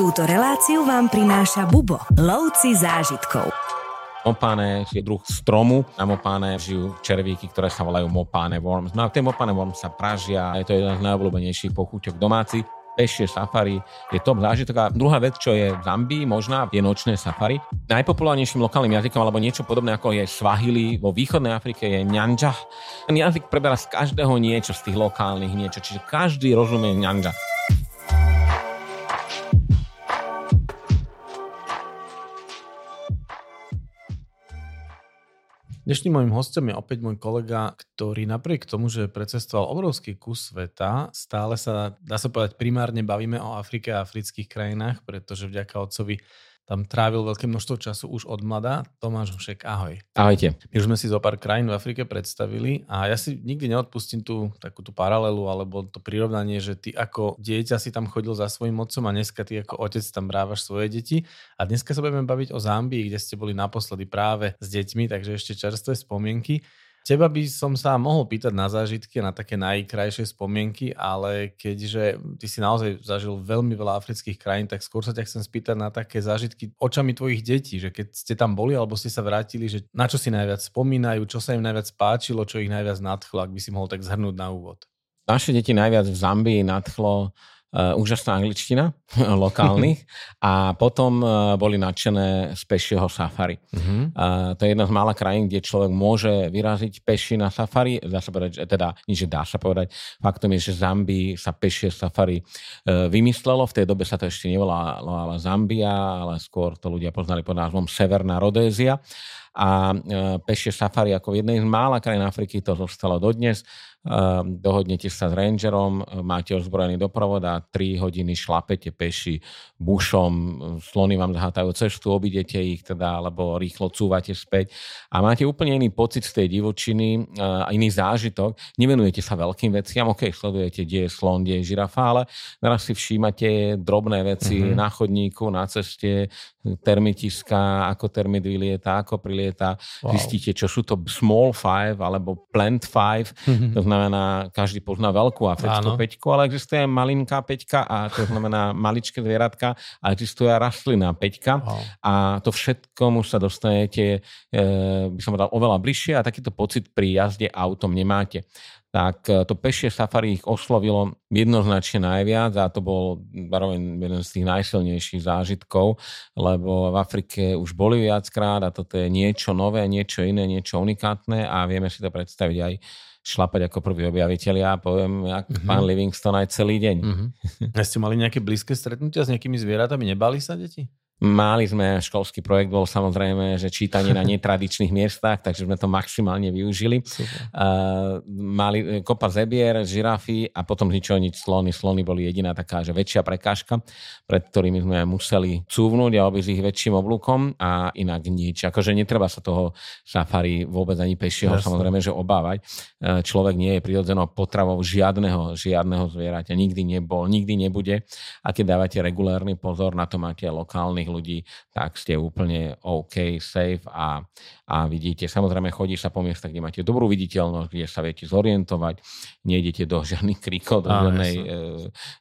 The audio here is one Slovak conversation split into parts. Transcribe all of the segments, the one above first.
Túto reláciu vám prináša Bubo, lovci zážitkov. Mopáne je druh stromu. Na mopáne žijú červíky, ktoré sa volajú mopáne worms. No a tie mopáne worms sa pražia. Je to jeden z najobľúbenejších pochúťok domáci pešie safari je top zážitok. A druhá vec, čo je v Zambii možná, je nočné safari. Najpopulárnejším lokálnym jazykom alebo niečo podobné ako je Swahili vo východnej Afrike je Nyanja. Ten jazyk preberá z každého niečo z tých lokálnych niečo, čiže každý rozumie Nyanja. Dnešným mojim hostom je opäť môj kolega, ktorý napriek tomu, že precestoval obrovský kus sveta, stále sa, dá sa povedať, primárne bavíme o Afrike a afrických krajinách, pretože vďaka otcovi tam trávil veľké množstvo času už od mladá. Tomáš Hošek, ahoj. Ahojte. My už sme si zo pár krajín v Afrike predstavili a ja si nikdy neodpustím tú takú tú paralelu alebo to prirovnanie, že ty ako dieťa si tam chodil za svojim otcom a dneska ty ako otec tam brávaš svoje deti. A dneska sa budeme baviť o Zambii, kde ste boli naposledy práve s deťmi, takže ešte čerstvé spomienky. Teba by som sa mohol pýtať na zážitky, na také najkrajšie spomienky, ale keďže ty si naozaj zažil veľmi veľa afrických krajín, tak skôr sa ťa chcem spýtať na také zážitky očami tvojich detí, že keď ste tam boli alebo ste sa vrátili, že na čo si najviac spomínajú, čo sa im najviac páčilo, čo ich najviac nadchlo, ak by si mohol tak zhrnúť na úvod. Naše deti najviac v Zambii nadchlo uh, úžasná angličtina lokálnych a potom uh, boli nadšené z pešieho safari. Uh-huh. Uh, to je jedna z mála krajín, kde človek môže vyraziť peši na safari. Dá sa povedať, že, teda nie, že dá sa povedať. Faktom je, že Zambii sa pešie safari uh, vymyslelo. V tej dobe sa to ešte nevolala Zambia, ale skôr to ľudia poznali pod názvom Severná Rodézia a pešie safari ako v jednej z mála krajín Afriky to zostalo dodnes. Ehm, dohodnete sa s rangerom, ehm, máte ozbrojený doprovod a 3 hodiny šlapete peši bušom, slony vám zahátajú cestu, obidete ich teda, alebo rýchlo cúvate späť a máte úplne iný pocit z tej divočiny ehm, a iný zážitok. Nevenujete sa veľkým veciam, ok, sledujete, kde je slon, kde je žirafa, ale naraz si všímate drobné veci mm-hmm. na chodníku, na ceste, termitiska, ako termit vylieta, ako prilieta, wow. zistíte, čo sú to small five alebo plant five, mm-hmm znamená, každý pozná veľkú africkú peťku, ale existuje malinká peťka a to znamená maličké zvieratka a existuje rastlina peťka. A to všetkomu sa dostanete, e, by som povedal, oveľa bližšie a takýto pocit pri jazde autom nemáte. Tak e, to pešie safari ich oslovilo jednoznačne najviac a to bol zároveň jeden z tých najsilnejších zážitkov, lebo v Afrike už boli viackrát a toto je niečo nové, niečo iné, niečo unikátne a vieme si to predstaviť aj šlapať ako prvý objaviteľia a poviem, jak mm-hmm. pán Livingston aj celý deň. Mm-hmm. A ste mali nejaké blízke stretnutia s nejakými zvieratami? Nebali sa deti? Mali sme, školský projekt bol samozrejme, že čítanie na netradičných miestach, takže sme to maximálne využili. Uh, mali kopa zebier, žirafy a potom ničo nič slony. Slony boli jediná taká, že väčšia prekážka, pred ktorými sme museli cúvnuť a obísť ich väčším oblúkom a inak nič. Akože netreba sa toho safari vôbec ani pešieho Jasne. samozrejme, že obávať. Uh, človek nie je prirodzenou potravou žiadneho, žiadneho zvieraťa. Nikdy nebol, nikdy nebude. A keď dávate regulárny pozor, na to máte lokálnych ľudí, tak ste úplne OK, safe a, a vidíte. Samozrejme, chodí sa po miestach, kde máte dobrú viditeľnosť, kde sa viete zorientovať, nejdete do žiadnych kríkov, do žiadnej e,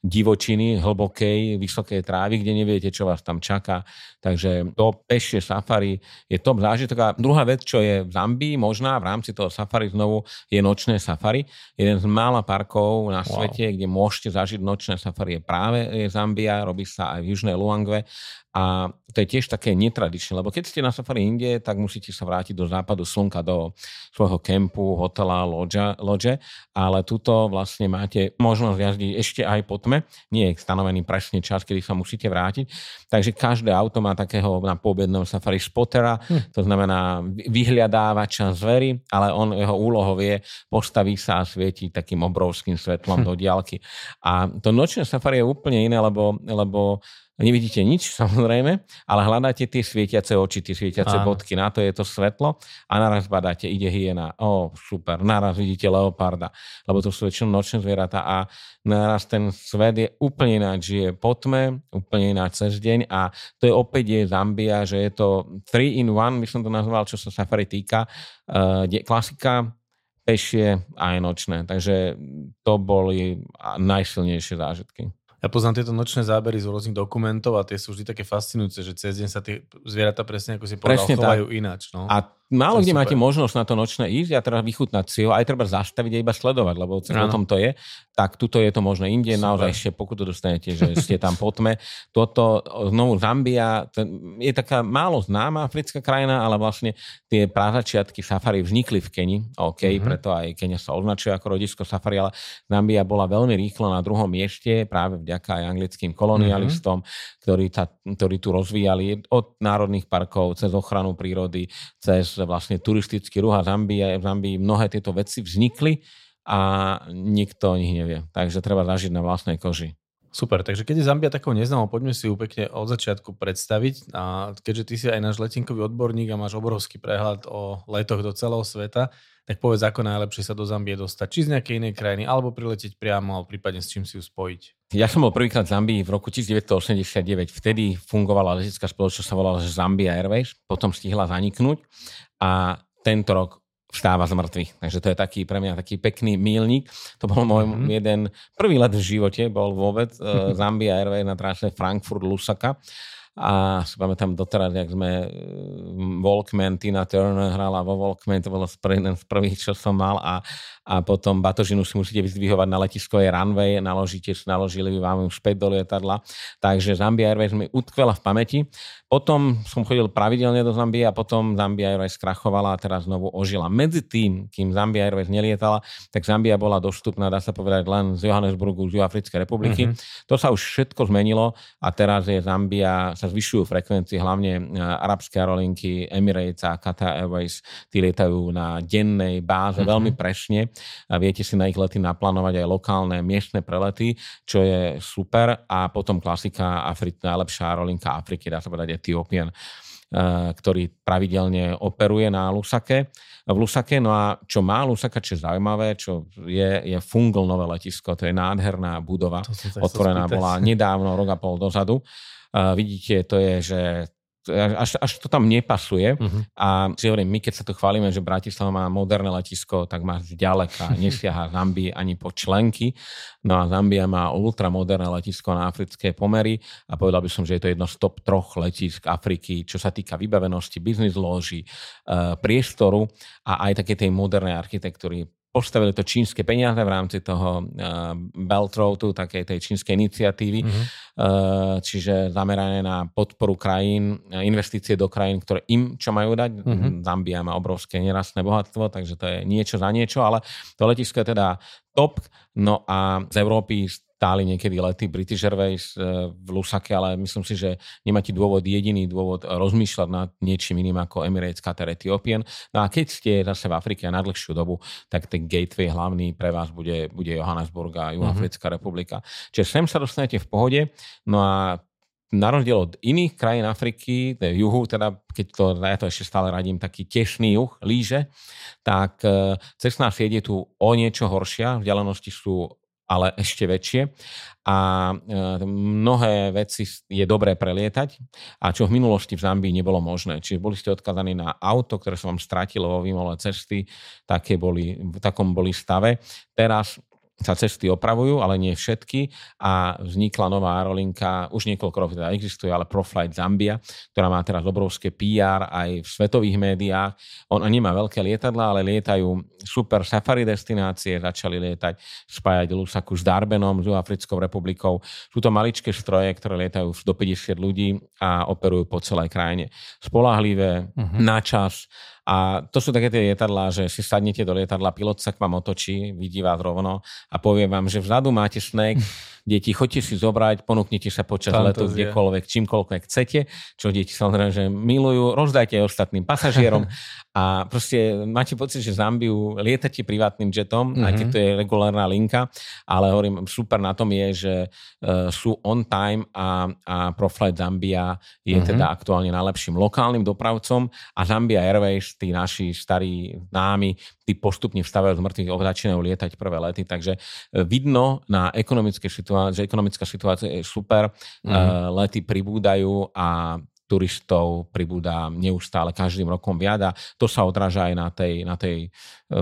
divočiny, hlbokej, vysokej trávy, kde neviete, čo vás tam čaká. Takže to pešie safari je top zážitok. A druhá vec, čo je v Zambii možná v rámci toho safari znovu, je nočné safari. Jeden z mála parkov na wow. svete, kde môžete zažiť nočné safari je práve je Zambia, robí sa aj v Južnej Luangve a to je tiež také netradičné, lebo keď ste na safari inde, tak musíte sa vrátiť do západu slnka, do svojho kempu, hotela, loďa, loďe, ale tuto vlastne máte možnosť jazdiť ešte aj po tme. Nie je stanovený presne čas, kedy sa musíte vrátiť. Takže každé auto má takého na poobednom safari spotera, hm. to znamená vyhľadávača zvery, ale on jeho úlohou je postaví sa a svieti takým obrovským svetlom hm. do diálky. A to nočné safari je úplne iné, lebo, lebo Nevidíte nič, samozrejme, ale hľadáte tie svietiace oči, tie svietiace Áno. bodky, na to je to svetlo a naraz badáte, ide hyena, o, oh, super, naraz vidíte leoparda, lebo to sú väčšinou nočné zvieratá a naraz ten svet je úplne ináč, žije po tme, úplne ináč cez deň a to je opäť je Zambia, že je to 3 in 1, by som to nazval, čo sa safari týka, uh, klasika, pešie a aj nočné. Takže to boli najsilnejšie zážitky. Ja poznám tieto nočné zábery z rôznych dokumentov a tie sú vždy také fascinujúce, že cez deň sa tie zvieratá presne, ako si povedal, presne chovajú tak. ináč. No. A málo kde super. máte možnosť na to nočné ísť a teraz vychutnať si ho, aj treba zastaviť a iba sledovať, lebo o tom to je. Tak tuto je to možno inde, super. naozaj ešte pokutu dostanete, že ste tam po tme. Toto, znovu Zambia, je taká málo známa africká krajina, ale vlastne tie prázačiatky safari vznikli v Keni, OK, mm-hmm. preto aj Kenia sa označuje ako rodisko safari, ale Zambia bola veľmi rýchlo na druhom mieste práve vďaka aj anglickým kolonialistom, mm-hmm. ktorí, ta, ktorí tu rozvíjali od národných parkov, cez ochranu prírody, cez vlastne turistický ruch a Zambia, v Zambii mnohé tieto veci vznikli a nikto o nich nevie. Takže treba zažiť na vlastnej koži. Super, takže keď je Zambia takou neznámou, poďme si ju pekne od začiatku predstaviť. A keďže ty si aj náš letinkový odborník a máš obrovský prehľad o letoch do celého sveta, tak povedz, ako najlepšie sa do Zambie dostať. Či z nejakej inej krajiny, alebo priletieť priamo, alebo prípadne s čím si ju spojiť. Ja som bol prvýkrát v Zambii v roku 1989. Vtedy fungovala letecká spoločnosť, sa volala Zambia Airways, potom stihla zaniknúť a tento rok vstáva z mŕtvych. Takže to je taký pre mňa taký pekný mílnik. To bol môj mm-hmm. jeden prvý let v živote, bol vôbec uh, Zambia Airways na tráse Frankfurt Lusaka a si pamätám doteraz, jak sme Walkman, Tina Turner hrala vo Walkman, to bolo jeden z prvých, čo som mal a, a potom batožinu si musíte vyzdvihovať na letisko je runway, naložíte, naložili vám ju späť do lietadla. Takže Zambia Airways mi utkvela v pamäti. Potom som chodil pravidelne do Zambie a potom Zambia Airways skrachovala a teraz znovu ožila. Medzi tým, kým Zambia Airways nelietala, tak Zambia bola dostupná, dá sa povedať, len z Johannesburgu, z Juafrickej republiky. Mm-hmm. To sa už všetko zmenilo a teraz je Zambia, sa zvyšujú frekvencie, hlavne e, arabské aerolinky, Emirates a Qatar Airways, tí lietajú na dennej báze mm-hmm. veľmi presne a viete si na ich lety naplánovať aj lokálne miestne prelety, čo je super a potom klasika Afri- najlepšia aerolinka Afriky, dá sa povedať Ethiopian, eh, ktorý pravidelne operuje na Lusake. V Lusake, no a čo má Lusaka, čo je zaujímavé, čo je, je Fungal nové letisko, to je nádherná budova, otvorená bola nedávno, rok a pol dozadu. Uh, vidíte, to je, že až, až to tam nepasuje. Uh-huh. A si hovorím, my keď sa tu chválime, že Bratislava má moderné letisko, tak má zďaleka, nesiaha Zambii ani po členky. No a Zambia má ultramoderné letisko na africké pomery a povedal by som, že je to jedno z top troch letisk Afriky, čo sa týka vybavenosti, biznis loži, eh, priestoru a aj také tej modernej architektúry postavili to čínske peniaze v rámci toho uh, Belt Roadu, takej tej čínskej iniciatívy, mm-hmm. čiže zamerané na podporu krajín, investície do krajín, ktoré im čo majú dať. Mm-hmm. Zambia má obrovské nerastné bohatstvo, takže to je niečo za niečo, ale to letisko je teda top. No a z Európy stáli niekedy lety British Airways e, v Lusake, ale myslím si, že nemáte dôvod, jediný dôvod rozmýšľať nad niečím iným ako Emirates, Qatar, Ethiopian. No a keď ste zase v Afrike na dlhšiu dobu, tak ten gateway hlavný pre vás bude, bude Johannesburg a Juhoafrická mm-hmm. republika. Čiže sem sa dostanete v pohode, no a na rozdiel od iných krajín Afriky, juhu, teda keď to, ja to ešte stále radím, taký tešný juh, líže, tak e, cestná sieť je tu o niečo horšia, vzdialenosti sú ale ešte väčšie. A e, mnohé veci je dobré prelietať a čo v minulosti v Zambii nebolo možné. Čiže boli ste odkazaní na auto, ktoré sa vám stratilo vo výmole cesty, také boli, v takom boli stave. Teraz sa cesty opravujú, ale nie všetky a vznikla nová aerolinka, už niekoľko rokov teda existuje, ale Proflight Zambia, ktorá má teraz obrovské PR aj v svetových médiách. Ona nemá veľké lietadla, ale lietajú super safari destinácie, začali lietať, spájať Lusaku s Darbenom, s Africkou republikou. Sú to maličké stroje, ktoré lietajú do 50 ľudí a operujú po celej krajine. Spolahlivé, uh-huh. na čas, a to sú také tie lietadlá, že si sadnete do lietadla, pilot sa k vám otočí, vidí vás rovno a povie vám, že vzadu máte snake, deti, choďte si zobrať, ponúknite sa počas letu kdekoľvek, čímkoľvek chcete, čo deti samozrejme, že milujú, rozdajte ostatným pasažierom a proste máte pocit, že Zambiu lietate privátnym jetom, mm-hmm. aj keď mhm. to je regulárna linka, ale hovorím, super na tom je, že uh, sú on time a, a Proflight Zambia je mm-hmm. teda aktuálne najlepším lokálnym dopravcom a Zambia Airways, tí naši starí námi, tí postupne vstávajú z mŕtvych, začínajú lietať prvé lety, takže e, vidno na ekonomické situácie, že ekonomická situácia je super, mm-hmm. lety pribúdajú a turistov pribúda neustále každým rokom viac a to sa odráža aj na tej, na tej e,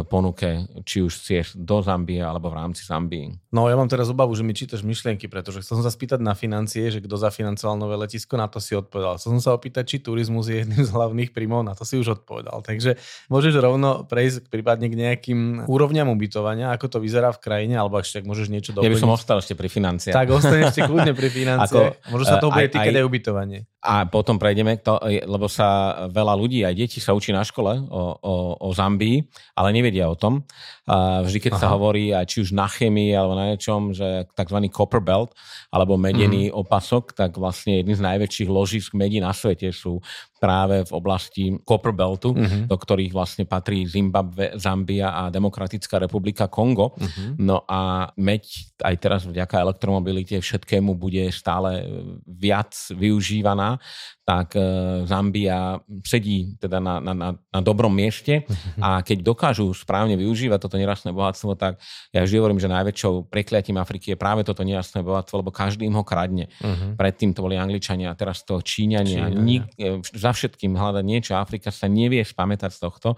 ponuke, či už ciest do Zambie alebo v rámci Zambii. No ja mám teraz obavu, že mi čítaš myšlienky, pretože chcel som sa spýtať na financie, že kto zafinancoval nové letisko, na to si odpovedal. Chcel som sa opýtať, či turizmus je jedným z hlavných príjmov, na to si už odpovedal. Takže môžeš rovno prejsť prípadne k nejakým úrovňam ubytovania, ako to vyzerá v krajine, alebo ešte ak môžeš niečo doplniť. Ja by som ostal ešte pri financiách. Tak ostaneš ešte kľudne pri financiách. Ako, Možno sa to bude týkať aj, aj ubytovanie. A potom prejdeme, to, lebo sa veľa ľudí, aj deti sa učí na škole o, o, o Zambii, ale nevedia o tom. A vždy, keď Aha. sa hovorí, aj či už na chemii alebo na niečom, že tzv. copper belt, alebo medený mm. opasok, tak vlastne jedný z najväčších ložisk medí na svete sú práve v oblasti Copper Beltu, mm-hmm. do ktorých vlastne patrí Zimbabwe, Zambia a Demokratická republika Kongo. Mm-hmm. No a meď aj teraz vďaka elektromobilite všetkému bude stále viac využívaná tak e, Zambia sedí teda na, na, na, na dobrom mieste a keď dokážu správne využívať toto nerastné bohatstvo, tak ja vždy hovorím, že najväčšou prekliatím Afriky je práve toto nerastné bohatstvo, lebo každý im ho kradne. Uh-huh. Predtým to boli Angličania, teraz to Číňania. Číňania. Nik, e, za všetkým hľadať niečo. Afrika sa nevie spamätať z tohto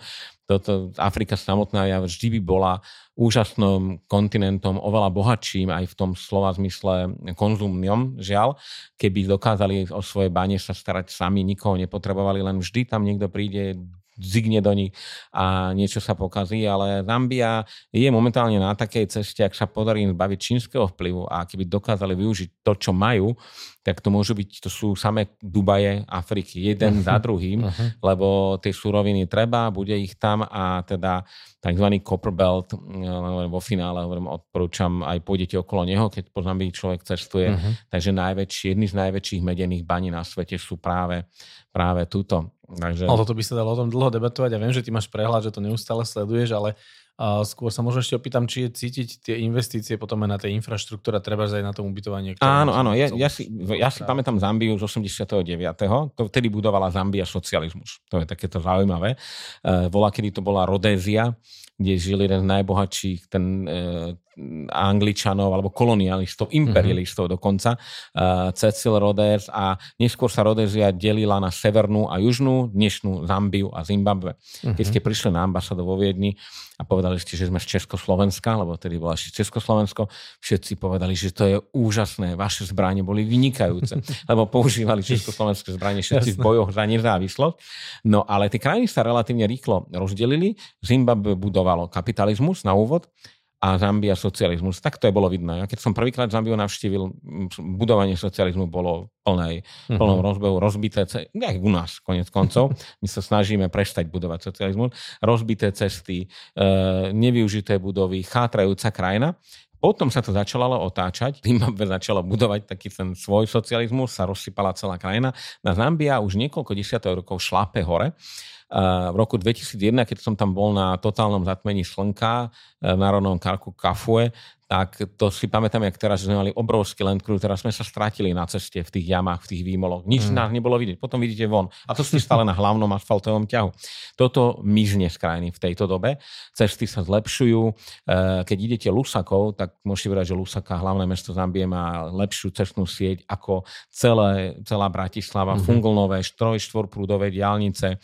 toto, Afrika samotná ja vždy by bola úžasným kontinentom, oveľa bohatším aj v tom slova zmysle konzumnom, žiaľ, keby dokázali o svoje bane sa starať sami, nikoho nepotrebovali, len vždy tam niekto príde, zigne do nich a niečo sa pokazí, ale Zambia je momentálne na takej ceste, ak sa podarí im zbaviť čínskeho vplyvu a keby dokázali využiť to, čo majú, tak to môžu byť, to sú samé Dubaje Afriky, jeden za druhým, uh-huh. lebo tie suroviny treba, bude ich tam a teda tzv. Copper Belt, eh, vo finále hovorím, odporúčam aj pôjdete okolo neho, keď po Zambii človek cestuje, uh-huh. takže najväčší, jedny z najväčších medených baní na svete sú práve, práve túto. Takže... No toto by sa dalo o tom dlho debatovať. Ja viem, že ty máš prehľad, že to neustále sleduješ, ale a skôr sa možno ešte opýtam, či je cítiť tie investície potom aj na tej infraštruktúre, treba aj na tom ubytovanie. Áno, áno, ja, ja, si, ja si pamätám Zambiu z 89. To vtedy budovala Zambia socializmus. To je takéto zaujímavé. E, volá, kedy to bola Rodézia, kde žil jeden z najbohatších, ten e, Angličanov alebo kolonialistov, imperialistov mm-hmm. dokonca, uh, Cecil Rhodes a neskôr sa Rhodésia delila na severnú a južnú, dnešnú Zambiu a Zimbabwe. Mm-hmm. Keď ste prišli na ambasádu vo Viedni a povedali ste, že sme z Československa, lebo tedy bola ešte Československo, všetci povedali, že to je úžasné, vaše zbranie boli vynikajúce, lebo používali československé zbranie všetci v bojoch za nezávislosť. No ale tie krajiny sa relatívne rýchlo rozdelili. Zimbabwe budovalo kapitalizmus na úvod, a Zambia socializmus. Tak to je bolo vidno. Ja keď som prvýkrát Zambiu navštívil, budovanie socializmu bolo plnej, mm-hmm. plnom rozbehu, rozbité cesty, jak u nás konec koncov, my sa snažíme prestať budovať socializmus, rozbité cesty, e, nevyužité budovy, chátrajúca krajina. Potom sa to začalo otáčať, Zimbabwe začalo budovať taký ten svoj socializmus, sa rozsypala celá krajina. Na Zambia už niekoľko desiatok rokov šlape hore v roku 2001, keď som tam bol na totálnom zatmení slnka e, v Národnom karku Kafue, tak to si pamätám, jak teraz, sme mali obrovský Land Cruiser, teraz sme sa stratili na ceste v tých jamách, v tých výmoloch. Nič mm. nás nebolo vidieť. Potom vidíte von. A to ste stále na hlavnom asfaltovom ťahu. Toto mizne z krajiny v tejto dobe. Cesty sa zlepšujú. E, keď idete Lusakou, tak môžete vedať, že Lusaka, hlavné mesto Zambie, má lepšiu cestnú sieť ako celé, celá Bratislava. Mm-hmm. Funglnové, troj, štvorprúdové diálnice,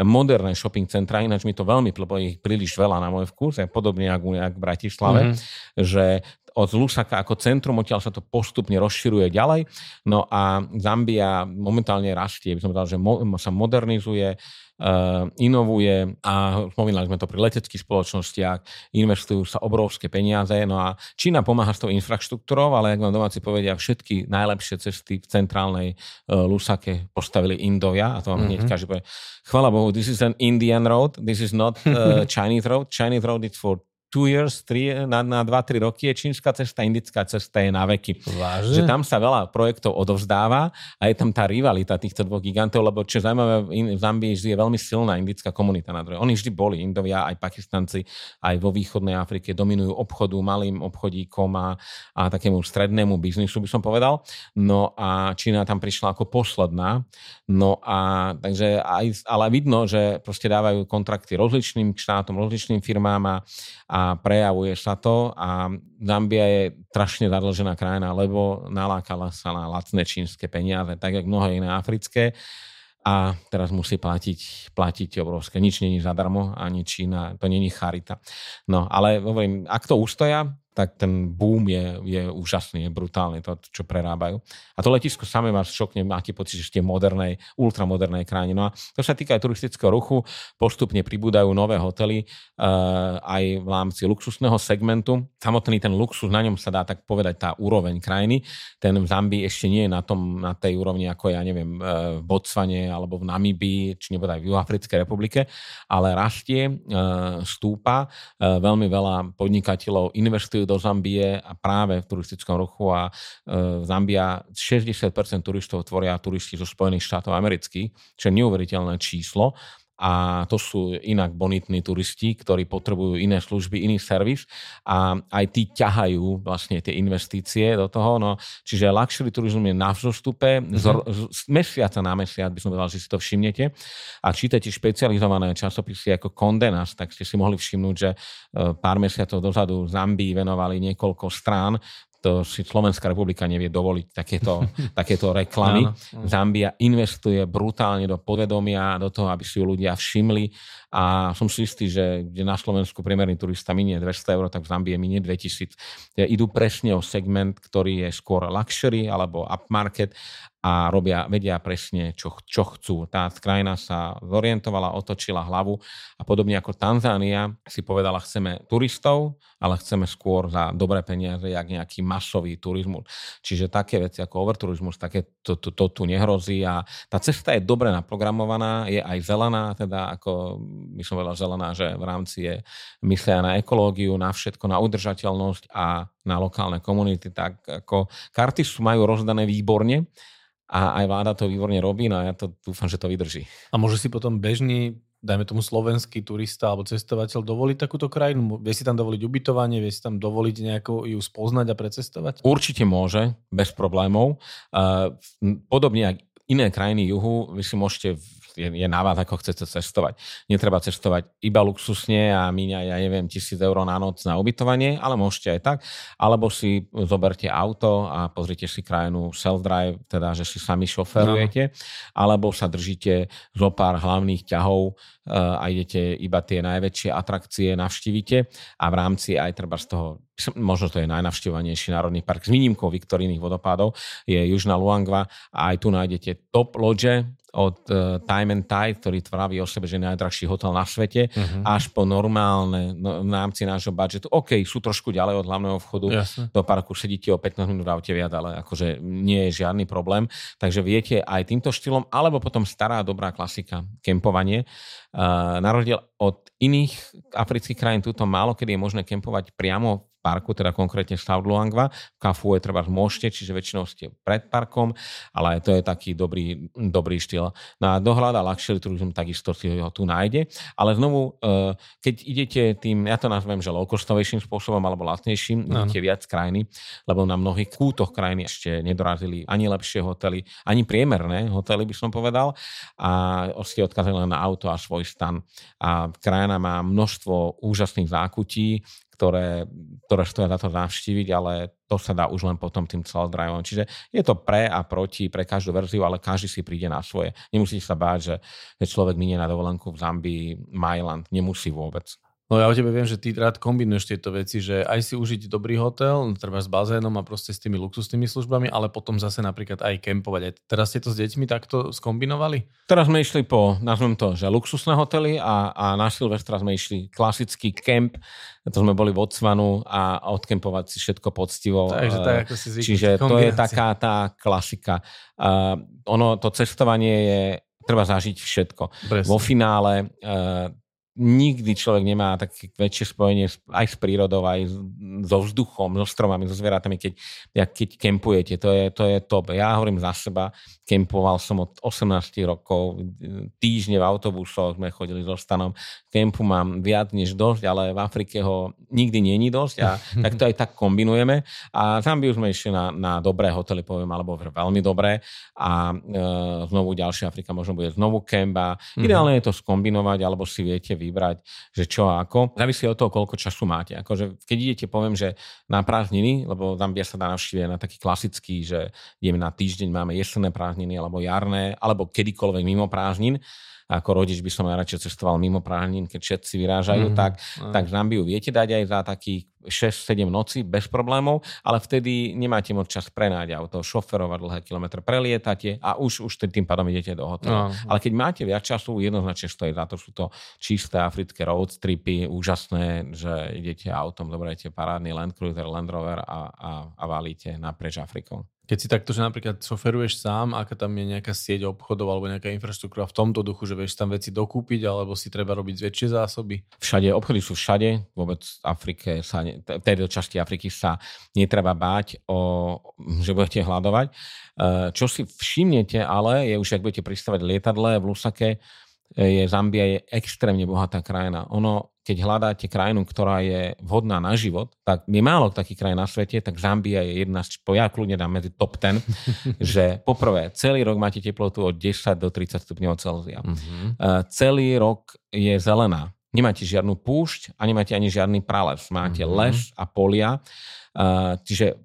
moderné shopping centra, ináč mi to veľmi, lebo ich príliš veľa na môj vkus, podobne ako v Bratislave, mm-hmm. že od Lusaka ako centrum, odtiaľ sa to postupne rozširuje ďalej. No a Zambia momentálne rastie, by som povedal, že mo- sa modernizuje, uh, inovuje a spomínali sme to pri leteckých spoločnostiach, investujú sa obrovské peniaze. No a Čína pomáha s tou infraštruktúrou, ale ak vám domáci povedia, všetky najlepšie cesty v centrálnej uh, Lusake postavili Indovia a to vám mm-hmm. hneď mhm. každý povie, chvala Bohu, this is an Indian road, this is not uh, Chinese road. Chinese road is for two years, three, na, na 2-3 roky je čínska cesta, indická cesta je na veky. Vážne? Že tam sa veľa projektov odovzdáva a je tam tá rivalita týchto dvoch gigantov, lebo čo zaujímavé, v Zambii je veľmi silná indická komunita na druhej. Oni vždy boli, Indovia, aj Pakistanci, aj vo východnej Afrike dominujú obchodu, malým obchodíkom a, a takému strednému biznisu, by som povedal. No a Čína tam prišla ako posledná. No a takže aj, ale vidno, že proste dávajú kontrakty rozličným štátom, rozličným firmám a, a a prejavuje sa to a Zambia je strašne zadlžená krajina, lebo nalákala sa na lacné čínske peniaze, tak jak mnohé iné africké a teraz musí platiť, platiť obrovské. Nič není zadarmo, ani Čína, to není charita. No, ale hovorím, ak to ustoja, tak ten boom je, je úžasný, je brutálny, to, čo prerábajú. A to letisko samé vás šokne, máte pocit, že ste modernej, ultramodernej krajine. No a to sa týka aj turistického ruchu, postupne pribúdajú nové hotely uh, aj v rámci luxusného segmentu. Samotný ten luxus, na ňom sa dá tak povedať tá úroveň krajiny. Ten v Zambii ešte nie je na, tom, na tej úrovni ako ja neviem uh, v Botsvane alebo v Namibii, či nebude aj v Juhoafrickej republike, ale rastie, uh, stúpa, uh, veľmi veľa podnikateľov investujú cestujú do Zambie a práve v turistickom ruchu a e, Zambia 60% turistov tvoria turisti zo Spojených štátov amerických, čo je neuveriteľné číslo a to sú inak bonitní turisti, ktorí potrebujú iné služby, iný servis a aj tí ťahajú vlastne tie investície do toho. No, čiže luxury turizm je na vzostupe, mm-hmm. z, z mesiaca na mesiac by som povedal, že si to všimnete. A čítate špecializované časopisy ako Condenas, tak ste si mohli všimnúť, že e, pár mesiacov dozadu Zambii venovali niekoľko strán to si Slovenská republika nevie dovoliť takéto, takéto reklamy. Áno, áno. Zambia investuje brutálne do povedomia, do toho, aby si ju ľudia všimli a som si istý, že kde na Slovensku priemerný turista minie 200 eur, tak v Zambie minie 2000. Idú presne o segment, ktorý je skôr luxury alebo upmarket a robia, vedia presne, čo, čo chcú. Tá krajina sa zorientovala, otočila hlavu a podobne ako Tanzánia si povedala, chceme turistov, ale chceme skôr za dobré peniaze, jak nejaký masový turizmus. Čiže také veci ako overturizmus, také to, to, to tu nehrozí a tá cesta je dobre naprogramovaná, je aj zelená, teda ako by som povedal zelená, že v rámci je myslia na ekológiu, na všetko, na udržateľnosť a na lokálne komunity, tak ako karty sú majú rozdané výborne, a aj vláda to výborne robí, no a ja to dúfam, že to vydrží. A môže si potom bežný dajme tomu slovenský turista alebo cestovateľ dovoliť takúto krajinu? Vie si tam dovoliť ubytovanie, vie si tam dovoliť nejako ju spoznať a precestovať? Určite môže, bez problémov. Podobne ako iné krajiny juhu, vy si môžete je, je na vás, ako chcete cestovať. Netreba cestovať iba luxusne a míňať, ja neviem, tisíc eur na noc na ubytovanie, ale môžete aj tak. Alebo si zoberte auto a pozrite si krajinu self-drive, teda, že si sami šoferujete, no. alebo sa držíte zo pár hlavných ťahov eh, a idete iba tie najväčšie atrakcie, navštívite a v rámci aj treba z toho možno to je najnavštevovanejší národný park s výnimkou Viktorínych vodopádov, je Južná Luangva a aj tu nájdete top lodge, od uh, Time and Tide, ktorý tvári o sebe, že je najdrahší hotel na svete, uh-huh. až po normálne no, v rámci nášho budžetu. OK, sú trošku ďalej od hlavného vchodu. Jasne. Do parku sedíte o 15 minút v aute viac, ale akože nie je žiadny problém. Takže viete aj týmto štýlom, alebo potom stará dobrá klasika, kempovanie. Uh, na rozdiel od iných afrických krajín, túto málo kedy je možné kempovať priamo parku, teda konkrétne South Luangwa. Kafu je treba môžete, čiže väčšinou ste pred parkom, ale to je taký dobrý, dobrý štýl. No a dohľada luxury turizm takisto si ho tu nájde. Ale znovu, e, keď idete tým, ja to nazvem, že low-costovejším spôsobom alebo lacnejším, no. idete viac krajiny, lebo na mnohých kútoch krajiny ešte nedorazili ani lepšie hotely, ani priemerné hotely by som povedal a ste odkazali len na auto a svoj stan. A krajina má množstvo úžasných zákutí, ktoré, ktoré stoja za to navštíviť, ale to sa dá už len potom tým driveom. Čiže je to pre a proti pre každú verziu, ale každý si príde na svoje. Nemusíte sa báť, že, že človek minie na dovolenku v Zambii, Mailand. Nemusí vôbec. No ja o tebe viem, že ty rád kombinuješ tieto veci, že aj si užiť dobrý hotel, treba s bazénom a proste s tými luxusnými službami, ale potom zase napríklad aj kempovať. Aj teraz ste to s deťmi takto skombinovali? Teraz sme išli po, nazvem to, že luxusné hotely a, a na Silvestra sme išli klasický kemp, to sme boli v Odsvanu a odkempovať si všetko poctivo. Takže tak, ako si zvykli, Čiže to je taká tá klasika. Uh, ono, to cestovanie je treba zažiť všetko. Presne. Vo finále uh, nikdy človek nemá také väčšie spojenie aj s prírodou, aj so vzduchom, so stromami, so zvieratami, keď, keď kempujete. To je, to je top. Ja hovorím za seba, kempoval som od 18 rokov, týždne v autobusoch sme chodili so stanom. Kempu mám viac než dosť, ale v Afrike ho nikdy není dosť a tak to aj tak kombinujeme. A Zambiu sme išli na, na dobré hotely, poviem, alebo veľmi dobré a e, znovu ďalšia Afrika možno bude znovu kemp a mm-hmm. ideálne je to skombinovať, alebo si viete vybrať, že čo a ako. Závisí od toho, koľko času máte. Akože keď idete, poviem, že na prázdniny, lebo Zambia sa dá navštíviť na taký klasický, že ideme na týždeň, máme jesenné prázdniny alebo jarné, alebo kedykoľvek mimo prázdnin, ako rodič by som najradšej cestoval mimo prázdnin, keď všetci vyrážajú, mm, tak, mm. tak Zambiu viete dať aj za takých 6-7 noci bez problémov, ale vtedy nemáte moc čas prenáť auto, šoferovať dlhé kilometre, prelietate a už, už tým pádom idete do hotela. No. Ale keď máte viac času, jednoznačne stojí za to, sú to čisté africké road tripy, úžasné, že idete autom, doberete parádny Land Cruiser, Land Rover a, a, a valíte naprieč Afrikou. Keď si takto, že napríklad šoferuješ sám, aká tam je nejaká sieť obchodov alebo nejaká infraštruktúra v tomto duchu, že vieš tam veci dokúpiť alebo si treba robiť väčšie zásoby? Všade, obchody sú všade, vôbec v Afrike sa, v tejto časti Afriky sa netreba báť, o, že budete hľadovať. E, čo si všimnete ale, je už, ak budete pristavať lietadle v Lusake, je Zambia je extrémne bohatá krajina. Ono, keď hľadáte krajinu, ktorá je vhodná na život, tak je málo takých krajín na svete, tak Zambia je jedna z, ja kľudne dám medzi top 10, že poprvé, celý rok máte teplotu od 10 do 30 stupňov Celzia. Mm-hmm. Uh, celý rok je zelená. Nemáte žiadnu púšť a nemáte ani žiadny prales. Máte mm-hmm. les a polia. Uh, čiže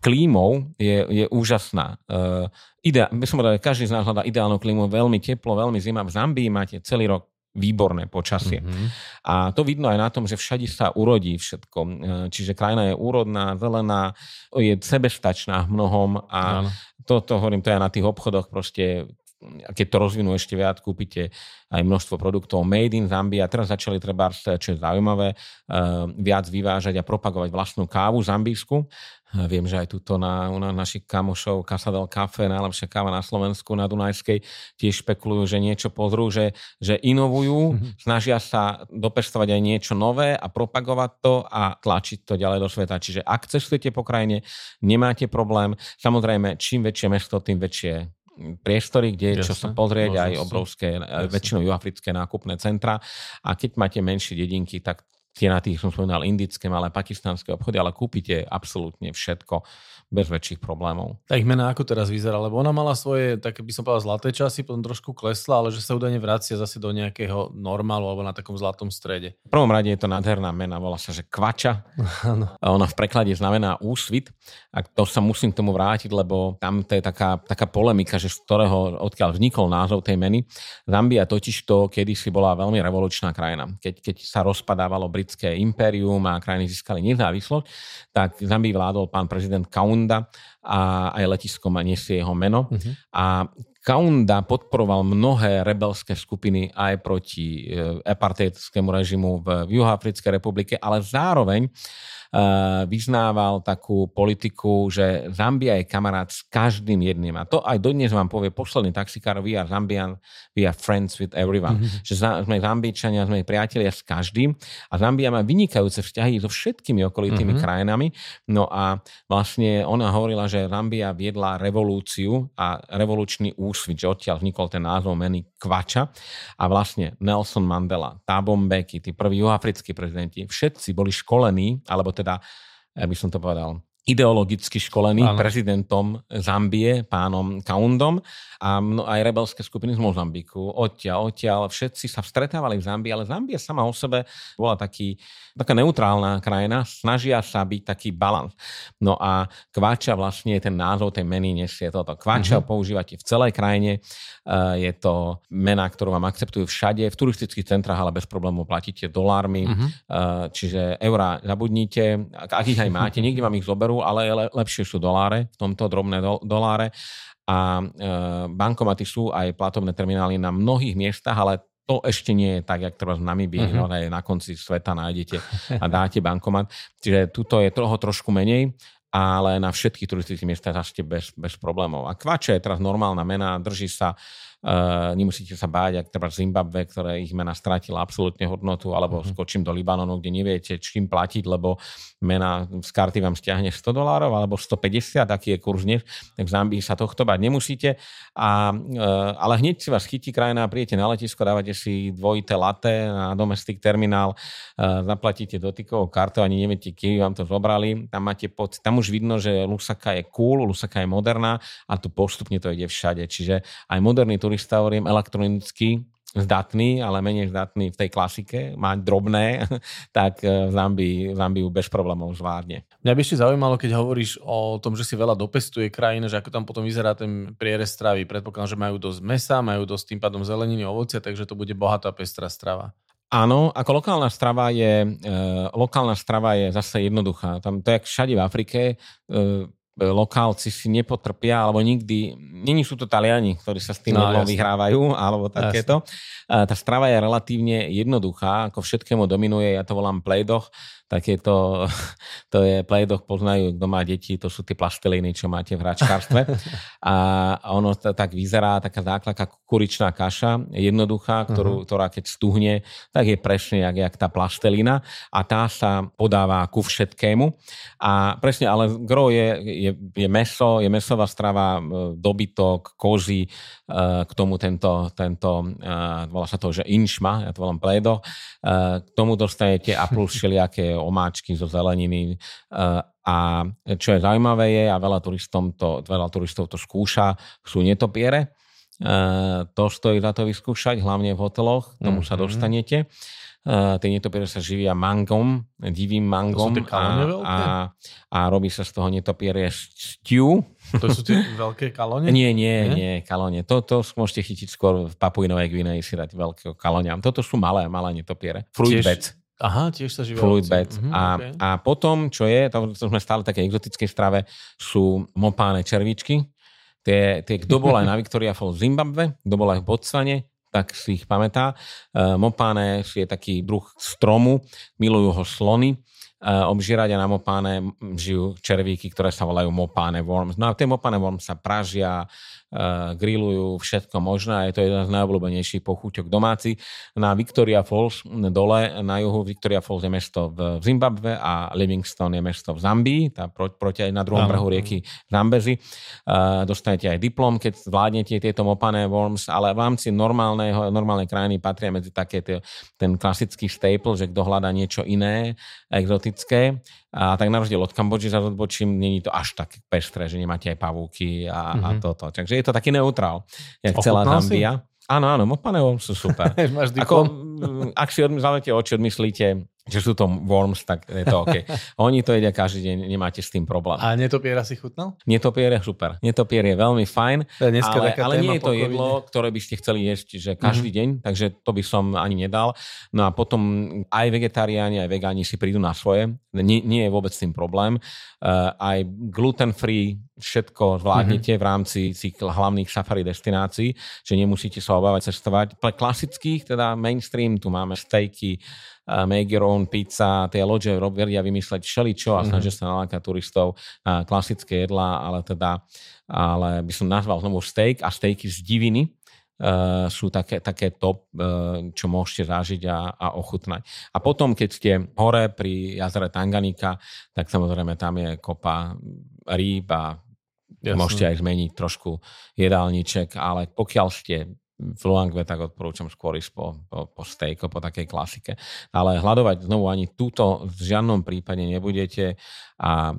klímou je, je úžasná. Uh, ideál, by som povedal, každý z nás hľadá ideálnu klímu, veľmi teplo, veľmi zima. V Zambii máte celý rok výborné počasie. Mm-hmm. A to vidno aj na tom, že všade sa urodí všetko. E, čiže krajina je úrodná, zelená, je sebestačná v mnohom a Áno. toto hovorím, to je na tých obchodoch proste keď to rozvinú ešte viac, kúpite aj množstvo produktov made in Zambia. Teraz začali treba, čo je zaujímavé, e, viac vyvážať a propagovať vlastnú kávu zambísku. Viem, že aj tuto na, na našich kamošov Casa del Cafe, najlepšia káva na Slovensku, na Dunajskej, tiež špekulujú, že niečo pozrú, že, že inovujú, mm-hmm. snažia sa dopestovať aj niečo nové a propagovať to a tlačiť to ďalej do sveta. Čiže ak cestujete po krajine, nemáte problém. Samozrejme, čím väčšie mesto, tým väčšie priestory, kde je čo sa pozrieť, aj obrovské, Jasne. väčšinou juafrické nákupné centra. A keď máte menšie dedinky, tak tie na tých som spomínal indické, malé pakistanské obchody, ale kúpite absolútne všetko bez väčších problémov. Tá ich mena ako teraz vyzerá? Lebo ona mala svoje, tak by som povedal, zlaté časy, potom trošku klesla, ale že sa údajne vracia zase do nejakého normálu alebo na takom zlatom strede. V prvom rade je to nádherná mena, volá sa, že kvača. ona v preklade znamená úsvit. A to sa musím k tomu vrátiť, lebo tam to je taká, taká polemika, že z ktorého, odkiaľ vznikol názov tej meny. Zambia totiž to kedysi bola veľmi revolučná krajina. Keď, keď sa rozpadávalo britské impérium a krajiny získali nezávislosť, tak Zambii vládol pán prezident Kaun Kaunda a aj letisko má nesie jeho meno. Uh-huh. A Kaunda podporoval mnohé rebelské skupiny aj proti e, apartheidskému režimu v Juhoafrickej republike, ale zároveň Eh, vyznával takú politiku, že Zambia je kamarát s každým jedným. A to aj dodnes vám povie posledný taxikár, we are Zambian, we are friends with everyone. Mm-hmm. Že sme Zambičania, sme priatelia s každým. A Zambia má vynikajúce vzťahy so všetkými okolitými mm-hmm. krajinami. No a vlastne ona hovorila, že Zambia viedla revolúciu a revolučný úsvit, že odtiaľ vznikol ten názov meny Kvača. A vlastne Nelson Mandela, Thabo Mbeki, tí prví juhoafrickí prezidenti, všetci boli školení, alebo teda, by som to povedal, ideologicky školený ano. prezidentom Zambie, pánom Kaundom a mno, aj rebelské skupiny z Mozambiku. Odtiaľ, odtiaľ, všetci sa stretávali v Zambii, ale Zambia sama o sebe bola taký, taká neutrálna krajina, snažia sa byť taký balans. No a kváča vlastne ten názov tej meny nesie toto. Kváča uh-huh. používate v celej krajine, uh, je to mena, ktorú vám akceptujú všade, v turistických centrách, ale bez problémov platíte dolármi, uh-huh. uh, čiže eurá zabudnite, ak ich aj máte, niekde vám ich zoberú, ale le, lepšie sú doláre, v tomto drobné do, doláre. A e, bankomaty sú aj platovné terminály na mnohých miestach, ale to ešte nie je tak, jak treba v Namibii, uh-huh. no, na konci sveta nájdete a dáte bankomat. Čiže tuto je toho trošku menej, ale na všetkých turistických miestach zase bez, bez problémov. A Kvače je teraz normálna mena, drží sa Uh, nemusíte sa báť, ak treba Zimbabwe, ktoré ich mena stratila absolútne hodnotu, alebo uh-huh. skočím do Libanonu, kde neviete, čím platiť, lebo mena z karty vám stiahne 100 dolárov alebo 150, aký je kurz dnes, tak v Zambii sa tohto bať nemusíte. A, uh, ale hneď si vás chytí krajina, príjete na letisko, dávate si dvojité latte na domestic terminál, uh, zaplatíte dotykovou kartou, ani neviete, kedy vám to zobrali. Tam máte pod, tam už vidno, že Lusaka je cool, Lusaka je moderná a tu postupne to ide všade. Čiže aj moderný turista, hovorím, elektronicky, zdatný, ale menej zdatný v tej klasike, má drobné, tak v Zambii, Zambiu bez problémov zvládne. Mňa by ešte zaujímalo, keď hovoríš o tom, že si veľa dopestuje krajina, že ako tam potom vyzerá ten prierez stravy. Predpokladám, že majú dosť mesa, majú dosť tým pádom zeleniny, ovocia, takže to bude bohatá pestrá strava. Áno, ako lokálna strava je, e, lokálna strava je zase jednoduchá. Tam to je všade v Afrike. E, lokálci si nepotrpia, alebo nikdy, není sú to Taliani, ktorí sa s tým no, vyhrávajú, alebo takéto. Jasne. Tá strava je relatívne jednoduchá, ako všetkému dominuje, ja to volám playdoch, takéto, to je playdoch, poznajú, kto má deti, to sú tie plasteliny, čo máte v hračkárstve. A ono to tak vyzerá, taká základka kukuričná kaša, jednoduchá, ktorú, uh-huh. ktorá keď stuhne, tak je presne jak, jak tá plastelina a tá sa podáva ku všetkému. A presne, ale gro je, je, je meso, je mesová strava, e, dobytok, kozy, e, k tomu tento, tento e, volá sa to, že inšma, ja to volám pledo, k tomu dostanete a plus všelijaké omáčky zo zeleniny. Eh, a čo je zaujímavé je, a veľa, turistom to, veľa turistov to skúša, sú netopiere. Eh, to stojí za to vyskúšať, hlavne v hoteloch, tomu mm-hmm. sa mhm. dostanete. Uh, tie netopiere sa živia mangom, divým mangom a, a, a robí sa z toho netopierie stew. To sú tie veľké kalone? Nie, nie, nie, nie kalone. Toto môžete chytiť skôr v Papuinovej Gvineji si dať veľkého kaloňa. Toto sú malé, malé netopiere. Fruit beds. Aha, tiež sa živia Fluid beds. Uh-huh, a, okay. a potom, čo je, to, to sme stále také exotické strave, sú mopáne červičky. Tie, tie, kto bol aj na Victoria Falls v Zimbabve, kto bol aj v Botswane, tak si ich pamätá. Uh, mopáne je taký druh stromu, milujú ho slony obžírať a na mopáne žijú červíky, ktoré sa volajú mopáne worms. No a tie mopáne worms sa pražia, grillujú všetko možné a je to jeden z najobľúbenejších pochúťok domáci. Na Victoria Falls dole na juhu Victoria Falls je mesto v Zimbabve a Livingston je mesto v Zambii, tá pro, proti aj na druhom brehu rieky Zambezi. Uh, dostanete aj diplom, keď zvládnete tieto mopáne worms, ale v rámci normálneho, normálnej krajiny patria medzi také tie, ten klasický staple, že kto hľadá niečo iné, exotické. A tak na rozdiel od Kambodži za odbočím, není to až tak pestré, že nemáte aj pavúky a, mm-hmm. a mhm. toto. Takže je to taký neutrál, jak Ochutnal celá Zambia. Si? Áno, áno, Mopane sú super. Ako, ak si zavete oči, odmyslíte, že sú to worms, tak je to OK. Oni to jedia každý deň, nemáte s tým problém. A netopiera si chutnal? Netopier je super. Netopier je veľmi fajn, je ale, ale nie je to pokovine. jedlo, ktoré by ste chceli jesť že každý mm-hmm. deň, takže to by som ani nedal. No a potom aj vegetariáni, aj vegáni si prídu na svoje. Nie, nie je vôbec tým problém. Uh, aj gluten-free všetko zvládnete mm-hmm. v rámci tých hlavných safari destinácií, že nemusíte sa obávať cestovať. Pre klasických, teda mainstream, tu máme stejky, make your own pizza, tie loďe vedia vymysleť všeličo a mm-hmm. snažia sa nalákať turistov na klasické jedlá, ale teda ale by som nazval znovu steak a stejky z diviny, Uh, sú také, také top, uh, čo môžete zažiť a, a ochutnať. A potom, keď ste hore pri jazere Tanganika, tak samozrejme tam je kopa rýb a Jasne. Môžete aj zmeniť trošku jedálniček, ale pokiaľ ste v Luangve, tak odporúčam skôr ísť po, po, po stejko, po takej klasike. Ale hľadovať znovu ani túto v žiadnom prípade nebudete a e,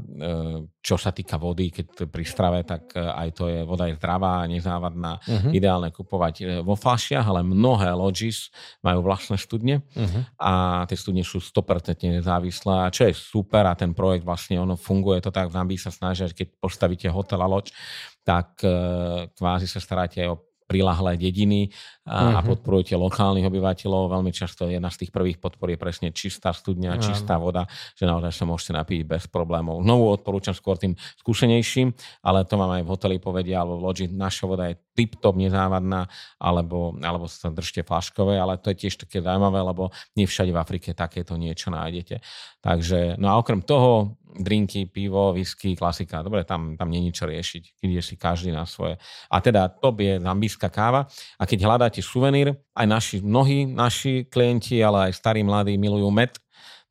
čo sa týka vody, keď pri strave, tak e, aj to je, voda je zdravá, nezávadná, uh-huh. ideálne kupovať e, vo fľašiach, ale mnohé lodges majú vlastné studne uh-huh. a tie studne sú 100% nezávislé a čo je super a ten projekt vlastne ono funguje to tak, v Zambii sa snažia, keď postavíte hotel a loď, tak kvázi sa staráte aj o prilahlé dediny a, uh-huh. a mhm. podporujete lokálnych obyvateľov. Veľmi často jedna z tých prvých podpor je presne čistá studňa, uh-huh. čistá voda, že naozaj sa môžete napiť bez problémov. Znovu odporúčam skôr tým skúsenejším, ale to mám aj v hoteli povedia alebo v loďi. Naša voda je tip-top nezávadná, alebo, alebo sa držte flaškové, ale to je tiež také zaujímavé, lebo nie všade v Afrike takéto niečo nájdete. Takže, no a okrem toho, drinky, pivo, whisky, klasika. Dobre, tam, tam nie čo riešiť, keď je si každý na svoje. A teda to je zambijská káva. A keď hľadáte suvenír, aj naši, mnohí naši klienti, ale aj starí mladí milujú med,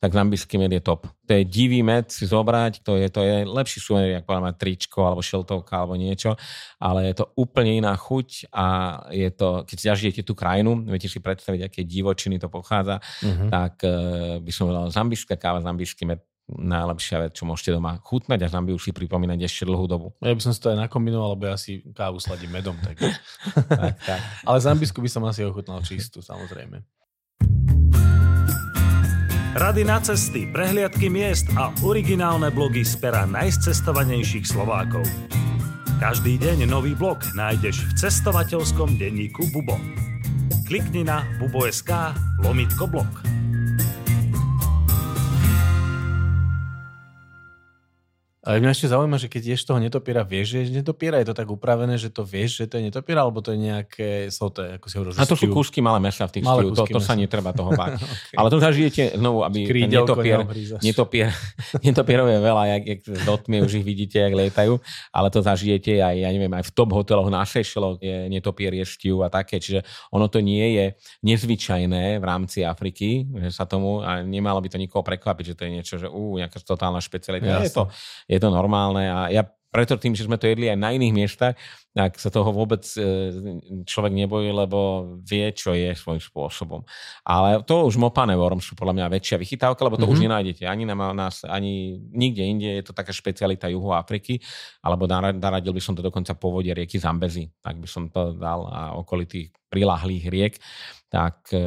tak zambijský med je top. To je divý med si zobrať, to je, to je lepší suvenír, ako mať tričko alebo šeltovka alebo niečo, ale je to úplne iná chuť a je to, keď zažijete tú krajinu, viete si predstaviť, aké divočiny to pochádza, uh-huh. tak uh, by som povedal zambijská káva, zambijský med najlepšia vec, čo môžete doma chutnať a Zambiu si pripomínať ešte dlhú dobu. Ja by som si to aj nakombinoval, lebo ja si kávu sladím medom. Tak. tak, tak. Ale Zambisku by som asi ochutnal čistú, samozrejme. Rady na cesty, prehliadky miest a originálne blogy z pera najcestovanejších Slovákov. Každý deň nový blog nájdeš v cestovateľskom denníku Bubo. Klikni na bubo.sk lomitko blog. Ale mňa ešte zaujíma, že keď ješ toho netopiera, vieš, že ješ netopiera? Je to tak upravené, že to vieš, že to je netopiera, alebo to je nejaké soté, ako si hovoril, A to sú kúsky malé mesa v tých malé to, to sa netreba toho báť. okay. Ale to zažijete znovu, aby netopier, netopier, netopierov je veľa, jak, jak z dotmie už ich vidíte, jak lietajú, ale to zažijete aj, ja neviem, aj v top hoteloch na Seychelloch je netopier je a také, čiže ono to nie je nezvyčajné v rámci Afriky, že sa tomu, a nemalo by to nikoho prekvapiť, že to je niečo, že ú, nejaká totálna špecialita. Je to, je to normálne a ja preto tým, že sme to jedli aj na iných miestach, tak sa toho vôbec e, človek nebojí, lebo vie, čo je svojím spôsobom. Ale to už mopané vorom sú podľa mňa väčšia vychytávka, lebo to mm-hmm. už mhm. nenájdete ani na nás, ani nikde inde. Je to taká špecialita juhu Afriky, alebo naradil by som to dokonca po vode rieky Zambezi, tak by som to dal a okolitých prilahlých riek, tak e,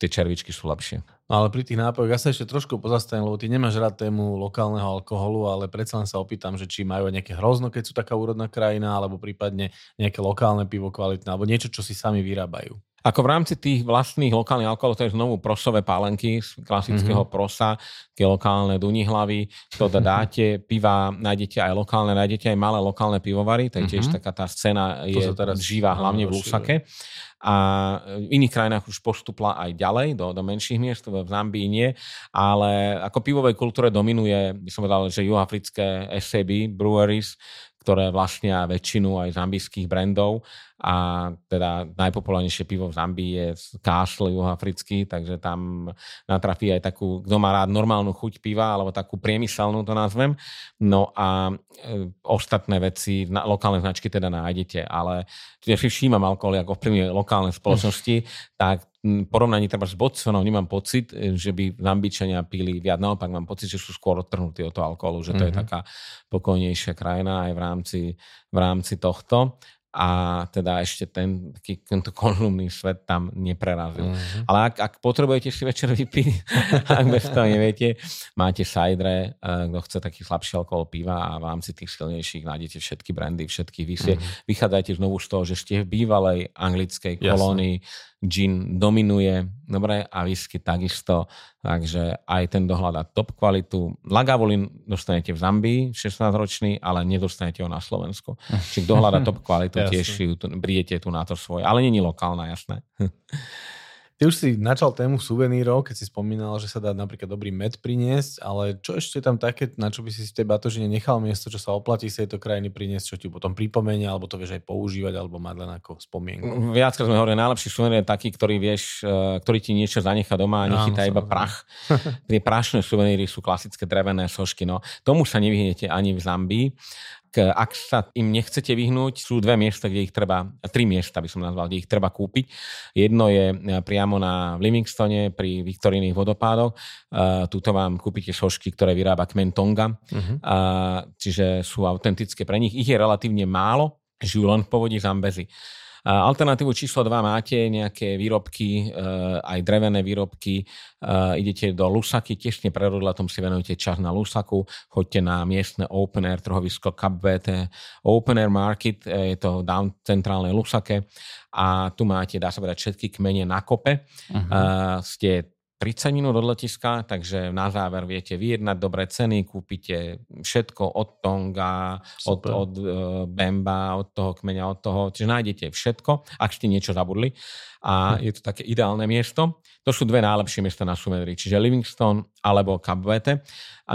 tie červičky sú lepšie. No ale pri tých nápojoch, ja sa ešte trošku pozastavím, lebo ty nemáš rád tému lokálneho alkoholu, ale predsa len sa opýtam, že či majú nejaké hrozno, keď sú taká úrodná krajina, alebo prípadne nejaké lokálne pivo kvalitné, alebo niečo, čo si sami vyrábajú. Ako v rámci tých vlastných lokálnych alkoholov, to je znovu prosové pálenky z klasického mm-hmm. prosa, tie lokálne dunihlavy, to dáte, piva nájdete aj lokálne, nájdete aj malé lokálne pivovary, to je tiež mm-hmm. taká tá scéna je teraz živá hlavne v Lusake a v iných krajinách už postupla aj ďalej, do, do menších miest, v Zambii nie, ale ako pivovej kultúre dominuje, by som povedal, že juhoafrické SAB breweries, ktoré vlastnia väčšinu aj zambijských brandov a teda najpopulárnejšie pivo v Zambii je Castle juhoafrický, takže tam natrafí aj takú, kto má rád normálnu chuť piva, alebo takú priemyselnú to nazvem. No a e, ostatné veci, na, lokálne značky teda nájdete, ale keď si všímam alkohol, ako ovplyvňuje lokálne spoločnosti, tak porovnaní treba s Botswanou nemám pocit, e, že by Zambičania pili viac. Naopak mám pocit, že sú skôr odtrhnutí od toho alkoholu, že to mm-hmm. je mhm. taká pokojnejšia krajina aj v rámci, v rámci tohto a teda ešte ten taký, tento kolumný svet tam neprerazil. Mm-hmm. Ale ak, ak potrebujete si večer vypiť, ak bez toho neviete, máte sajdre, eh, kto chce taký slabší alkohol piva a v rámci tých silnejších nájdete všetky brandy, všetky vysie. Mm-hmm. Vychádzajte znovu z toho, že ste v bývalej anglickej kolónii, Jasne gin dominuje, dobre, a whisky takisto, takže aj ten dohľadá top kvalitu. Lagavulin dostanete v Zambii, 16-ročný, ale nedostanete ho na Slovensku. Čiže dohľadá top kvalitu, tiež ju tu na to svoje, ale není lokálna, jasné. Ty už si načal tému suvenírov, keď si spomínal, že sa dá napríklad dobrý med priniesť, ale čo ešte tam také, na čo by si z teba to, že nenechal miesto, čo sa oplatí z tejto krajiny priniesť, čo ti potom pripomenie, alebo to vieš aj používať, alebo mať len ako spomienku? Viackrát sme hovorili, najlepší suvenír je taký, ktorý vieš, eh, ktorý ti niečo zanechá doma a nechytá iba prach. Tie prašné suveníry sú klasické drevené sošky. No. Tomu sa nevyhnete ani v Zambii ak sa im nechcete vyhnúť, sú dve miesta, kde ich treba, tri miesta by som nazval, kde ich treba kúpiť. Jedno je e, priamo na Livingstone pri Viktorínych vodopádoch. Uh, tuto vám kúpite sošky, ktoré vyrába kmen Tonga, uh-huh. uh, čiže sú autentické pre nich. Ich je relatívne málo, žijú len v povodí Zambezy. Alternatívu číslo 2 máte nejaké výrobky, eh, aj drevené výrobky, eh, idete do Lusaky, tiež tom si venujete čas na Lusaku, choďte na miestne open air trhovisko KBT Open Air Market, eh, je to down centrálnej Lusake a tu máte, dá sa povedať, všetky kmene na kope. Uh-huh. Ste 30 minút od letiska, takže na záver viete vyjednať dobré ceny, kúpite všetko od Tonga, od, od uh, Bemba, od toho kmeňa, od toho, čiže nájdete všetko, ak ste niečo zabudli a hm. je to také ideálne miesto. To sú dve najlepšie miesta na Sumedri, čiže Livingstone alebo Kabvete.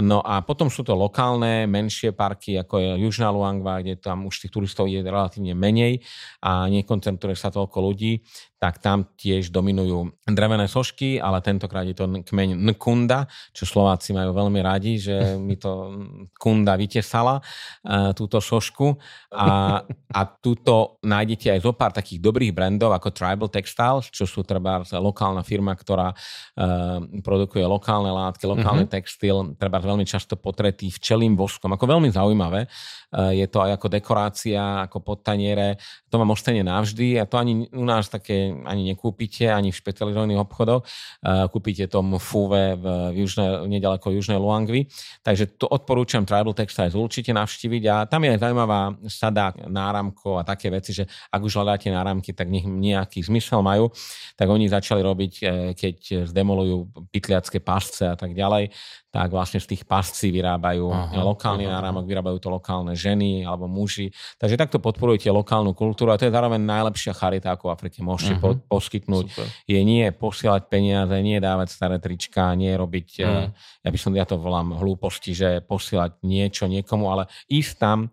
No a potom sú to lokálne, menšie parky, ako je Južná Luangva, kde tam už tých turistov je relatívne menej a nekoncentruje sa toľko ľudí tak tam tiež dominujú drevené sošky, ale tentokrát je to kmeň Nkunda, čo Slováci majú veľmi radi, že mi to Kunda vytesala, e, túto sošku. A, a túto nájdete aj zo pár takých dobrých brandov ako Tribal Textiles, čo sú treba lokálna firma, ktorá uh, produkuje lokálne látky, lokálny uh-huh. textil, treba veľmi často potretý včelým voskom. Ako veľmi zaujímavé. Uh, je to aj ako dekorácia, ako podtaniere. To mám ostane navždy a to ani u nás také ani nekúpite, ani v špecializovaných obchodoch. Uh, kúpite to Mfuve v, v južné, nedaleko južnej Luangvy. Takže to odporúčam Tribal Textiles určite navštíviť a tam je aj zaujímavá sada náramkov a také veci, že ak už hľadáte náramky, tak nech nejaký zmysel majú. Tak oni začali robiť, e, keď zdemolujú pytliacké pasce a tak ďalej, tak vlastne z tých pascí vyrábajú aha, lokálny aha. náramok, vyrábajú to lokálne ženy alebo muži. Takže takto podporujete lokálnu kultúru a to je zároveň najlepšia charita, ako v Afrike môžete uh-huh. po, poskytnúť. Super. Je nie posielať peniaze, nie dávať staré trička, nie robiť, uh-huh. ja by som, ja to volám hlúposti, že posielať niečo niekomu, ale ísť tam,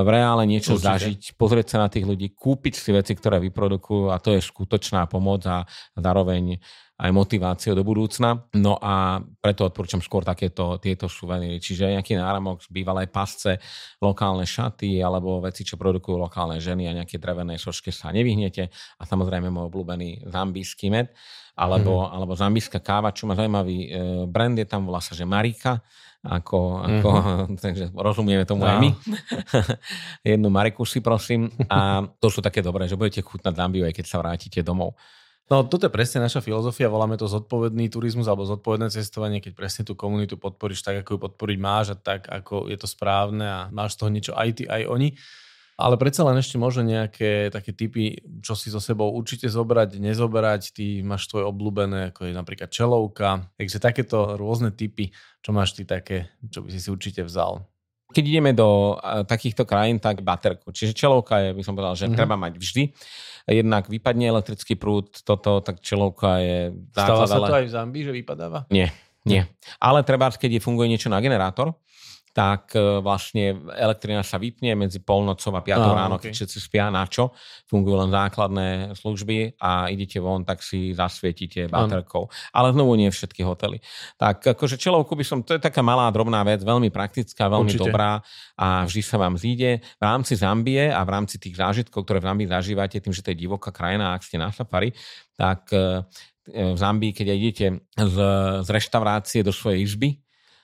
v reále niečo Určite. zažiť, pozrieť sa na tých ľudí, kúpiť si veci, ktoré vyprodukujú a to je skutočná pomoc a zároveň aj motiváciu do budúcna. No a preto odporúčam skôr takéto tieto suveníry. Čiže nejaký náramok z bývalej pasce, lokálne šaty alebo veci, čo produkujú lokálne ženy a nejaké drevené soške sa nevyhnete. A samozrejme môj obľúbený zambijský med alebo, hmm. alebo zambijská káva, čo má zaujímavý e, brand, je tam volá sa, že Marika ako, ako mm-hmm. takže rozumieme tomu no. aj my. Jednu Mariku si prosím. A to sú také dobré, že budete chutnať Zambiu, aj keď sa vrátite domov. No toto je presne naša filozofia, voláme to zodpovedný turizmus alebo zodpovedné cestovanie, keď presne tú komunitu podporíš tak, ako ju podporiť máš a tak, ako je to správne a máš z toho niečo aj ty, aj oni. Ale predsa len ešte možno nejaké také typy, čo si so sebou určite zobrať, nezobrať. Ty máš tvoje obľúbené, ako je napríklad čelovka. Takže takéto rôzne typy, čo máš ty také, čo by si si určite vzal. Keď ideme do takýchto krajín, tak baterku. Čiže čelovka je, by som povedal, že mm-hmm. treba mať vždy. Jednak vypadne elektrický prúd, toto, tak čelovka je. Stáva sa to aj v Zambii, že vypadáva? Nie, nie. Ale treba, keď je funguje niečo na generátor, tak e, vlastne elektrina sa vypne medzi polnocou a 5 ah, ráno, okay. keď všetci spia, na čo? Fungujú len základné služby a idete von, tak si zasvietite baterkou. Ale znovu nie všetky hotely. Tak akože čelovku by som, to je taká malá drobná vec, veľmi praktická, veľmi Určite. dobrá a vždy sa vám zíde. V rámci Zambie a v rámci tých zážitkov, ktoré v Zambii zažívate, tým, že to je divoká krajina, ak ste na safari, tak e, v Zambii, keď idete z, z reštaurácie do svojej izby,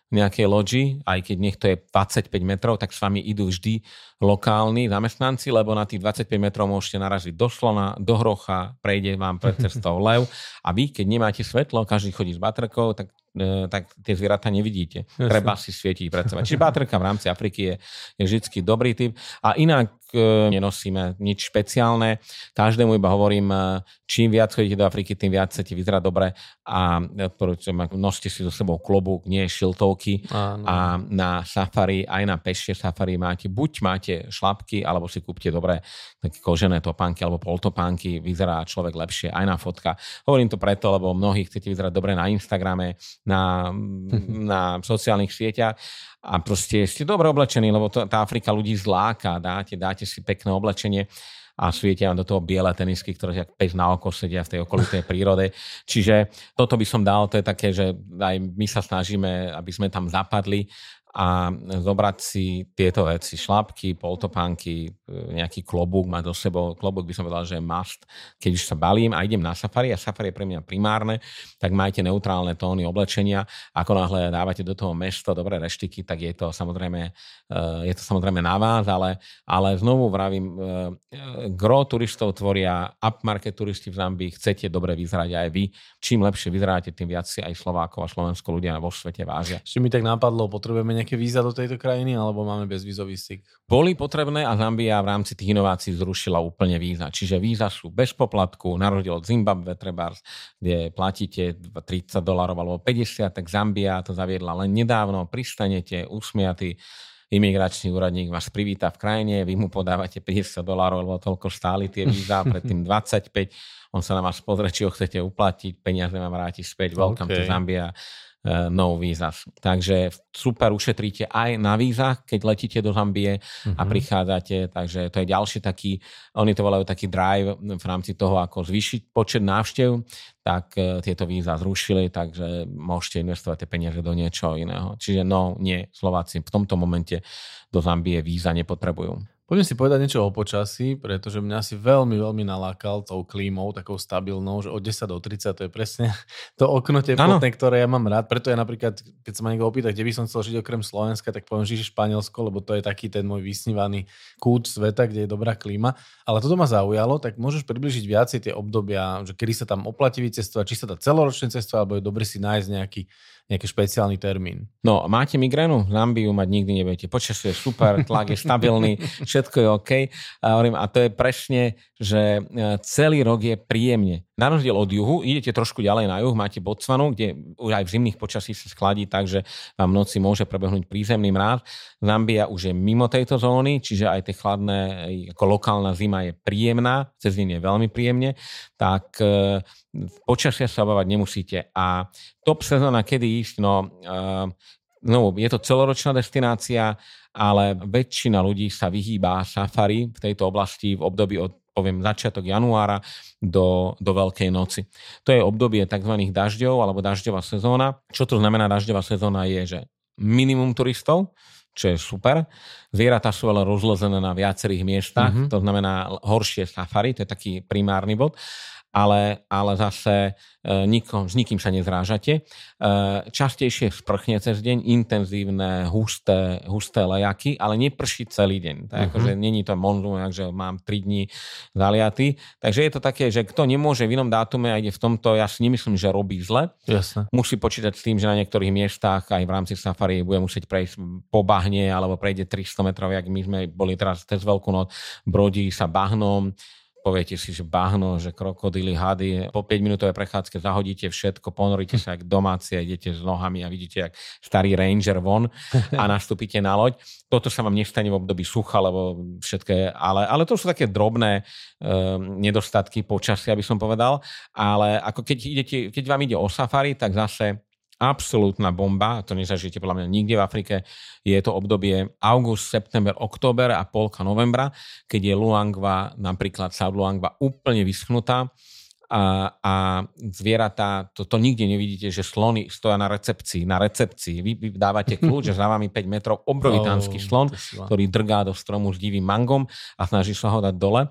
nejakej loďi, aj keď nech to je 25 metrov, tak s vami idú vždy lokálni zamestnanci, lebo na tých 25 metrov môžete naraziť do slona, do hrocha, prejde vám pred cestou lev a vy, keď nemáte svetlo, každý chodí s baterkou, tak E, tak tie zvieratá nevidíte. Jasne. Treba si svietiť pred seba. Čiže bátrka v rámci Afriky je, je vždy dobrý typ. A inak nenosíme nič špeciálne. Každému iba hovorím, e, čím viac chodíte do Afriky, tým viac chcete vyzerať dobre a odporúčam, noste si so sebou klobúk, nie šiltovky Áno. a na safari, aj na pešie safari máte, buď máte šlapky, alebo si kúpte dobré také kožené topánky alebo poltopánky, vyzerá človek lepšie aj na fotka. Hovorím to preto, lebo mnohí chcete vyzerať dobre na Instagrame, na, na sociálnych sieťach a proste ste dobre oblečení, lebo to, tá Afrika ľudí zláka, dáte, dáte si pekné oblečenie a svietia do toho biele tenisky, ktoré jak pes na oko sedia v tej okolitej prírode. Čiže toto by som dal, to je také, že aj my sa snažíme, aby sme tam zapadli a zobrať si tieto veci, šlapky, poltopánky, nejaký klobúk mať do sebou. Klobúk by som povedal, že je must. Keď už sa balím a idem na safari a safari je pre mňa primárne, tak majte neutrálne tóny oblečenia. Ako náhle dávate do toho mesto dobré reštiky, tak je to samozrejme, eh, je to samozrejme na vás, ale, ale znovu vravím, eh, gro turistov tvoria upmarket turisti v Zambii, chcete dobre vyzerať aj vy. Čím lepšie vyzeráte, tým viac si aj Slovákov a Slovensko ľudia vo svete vážia. Ešte mi tak napadlo, potrebujeme nejaké víza do tejto krajiny, alebo máme bezvízový styk? Boli potrebné a Zambia v rámci tých inovácií zrušila úplne víza. Čiže víza sú bez poplatku, na rozdiel od Zimbabwe, trebárs, kde platíte 30 dolarov alebo 50, tak Zambia to zaviedla len nedávno, pristanete, usmiatí, imigračný úradník vás privíta v krajine, vy mu podávate 50 dolárov, lebo toľko stáli tie víza, predtým 25, on sa na vás pozrie, či ho chcete uplatiť, peniaze vám vráti späť, welcome okay. to Zambia no vízas. Takže super ušetríte aj na vízach, keď letíte do Zambie uh-huh. a prichádzate, takže to je ďalší taký, oni to volajú taký drive v rámci toho, ako zvýšiť počet návštev, tak uh, tieto víza zrušili, takže môžete investovať tie peniaze do niečoho iného. Čiže no, nie, Slováci v tomto momente do Zambie víza nepotrebujú. Poďme si povedať niečo o počasí, pretože mňa si veľmi, veľmi nalákal tou klímou, takou stabilnou, že od 10 do 30 to je presne to okno teplotné, ktoré ja mám rád. Preto ja napríklad, keď sa ma niekto opýta, kde by som chcel žiť okrem Slovenska, tak poviem, že Španielsko, lebo to je taký ten môj vysnívaný kút sveta, kde je dobrá klíma. Ale toto ma zaujalo, tak môžeš približiť viacej tie obdobia, že kedy sa tam oplatí vycestovať, či sa dá celoročne cestovať, alebo je dobre si nájsť nejaký nejaký špeciálny termín. No, máte migrénu? Zambiu mať nikdy nebudete. Počasie je super, tlak je stabilný, všetko je OK. A, hovorím, a to je presne, že e, celý rok je príjemne. Na rozdiel od juhu, idete trošku ďalej na juh, máte Botswanu, kde už aj v zimných počasí sa skladí, takže vám v noci môže prebehnúť prízemný mráz. Zambia už je mimo tejto zóny, čiže aj tie chladné, ako lokálna zima je príjemná, cez deň je veľmi príjemne, tak e, počasia sa obávať nemusíte. A top sezóna, kedy ísť, no, no je to celoročná destinácia, ale väčšina ľudí sa vyhýba safari v tejto oblasti v období od poviem začiatok januára do, do Veľkej noci. To je obdobie tzv. dažďov alebo dažďová sezóna. Čo to znamená dažďová sezóna je, že minimum turistov, čo je super. Zvieratá sú ale rozlozené na viacerých miestach, mm-hmm. to znamená horšie safari, to je taký primárny bod ale, ale zase e, nikom, s nikým sa nezrážate. E, častejšie sprchne cez deň, intenzívne, husté, husté lejaky, ale neprší celý deň. Tak uh-huh. akože není to monzum, že mám 3 dní zaliaty. Takže je to také, že kto nemôže v inom dátume a ide v tomto, ja si nemyslím, že robí zle. Jasne. Musí počítať s tým, že na niektorých miestach aj v rámci safari bude musieť prejsť po bahne alebo prejde 300 metrov, jak my sme boli teraz cez Veľkú noc, brodí sa bahnom, poviete si, že bahno, že krokodily, hady, po 5 minútové prechádzke zahodíte všetko, ponoríte sa jak domáci a idete s nohami a vidíte, jak starý ranger von a nastúpite na loď. Toto sa vám nestane v období sucha, lebo všetko je, ale, ale to sú také drobné um, nedostatky počasia, by som povedal, ale ako keď, idete, keď vám ide o safari, tak zase absolútna bomba, to nezažijete podľa mňa nikde v Afrike, je to obdobie august, september, október a polka novembra, keď je Luangva, napríklad South Luangva úplne vyschnutá. A, a zvieratá, to, to nikde nevidíte, že slony stoja na recepcii, na recepcii. Vy, vy dávate kľúč, že za vami 5 metrov obrovitánsky oh, slon, ktorý drgá do stromu s divým mangom a snaží sa ho dať dole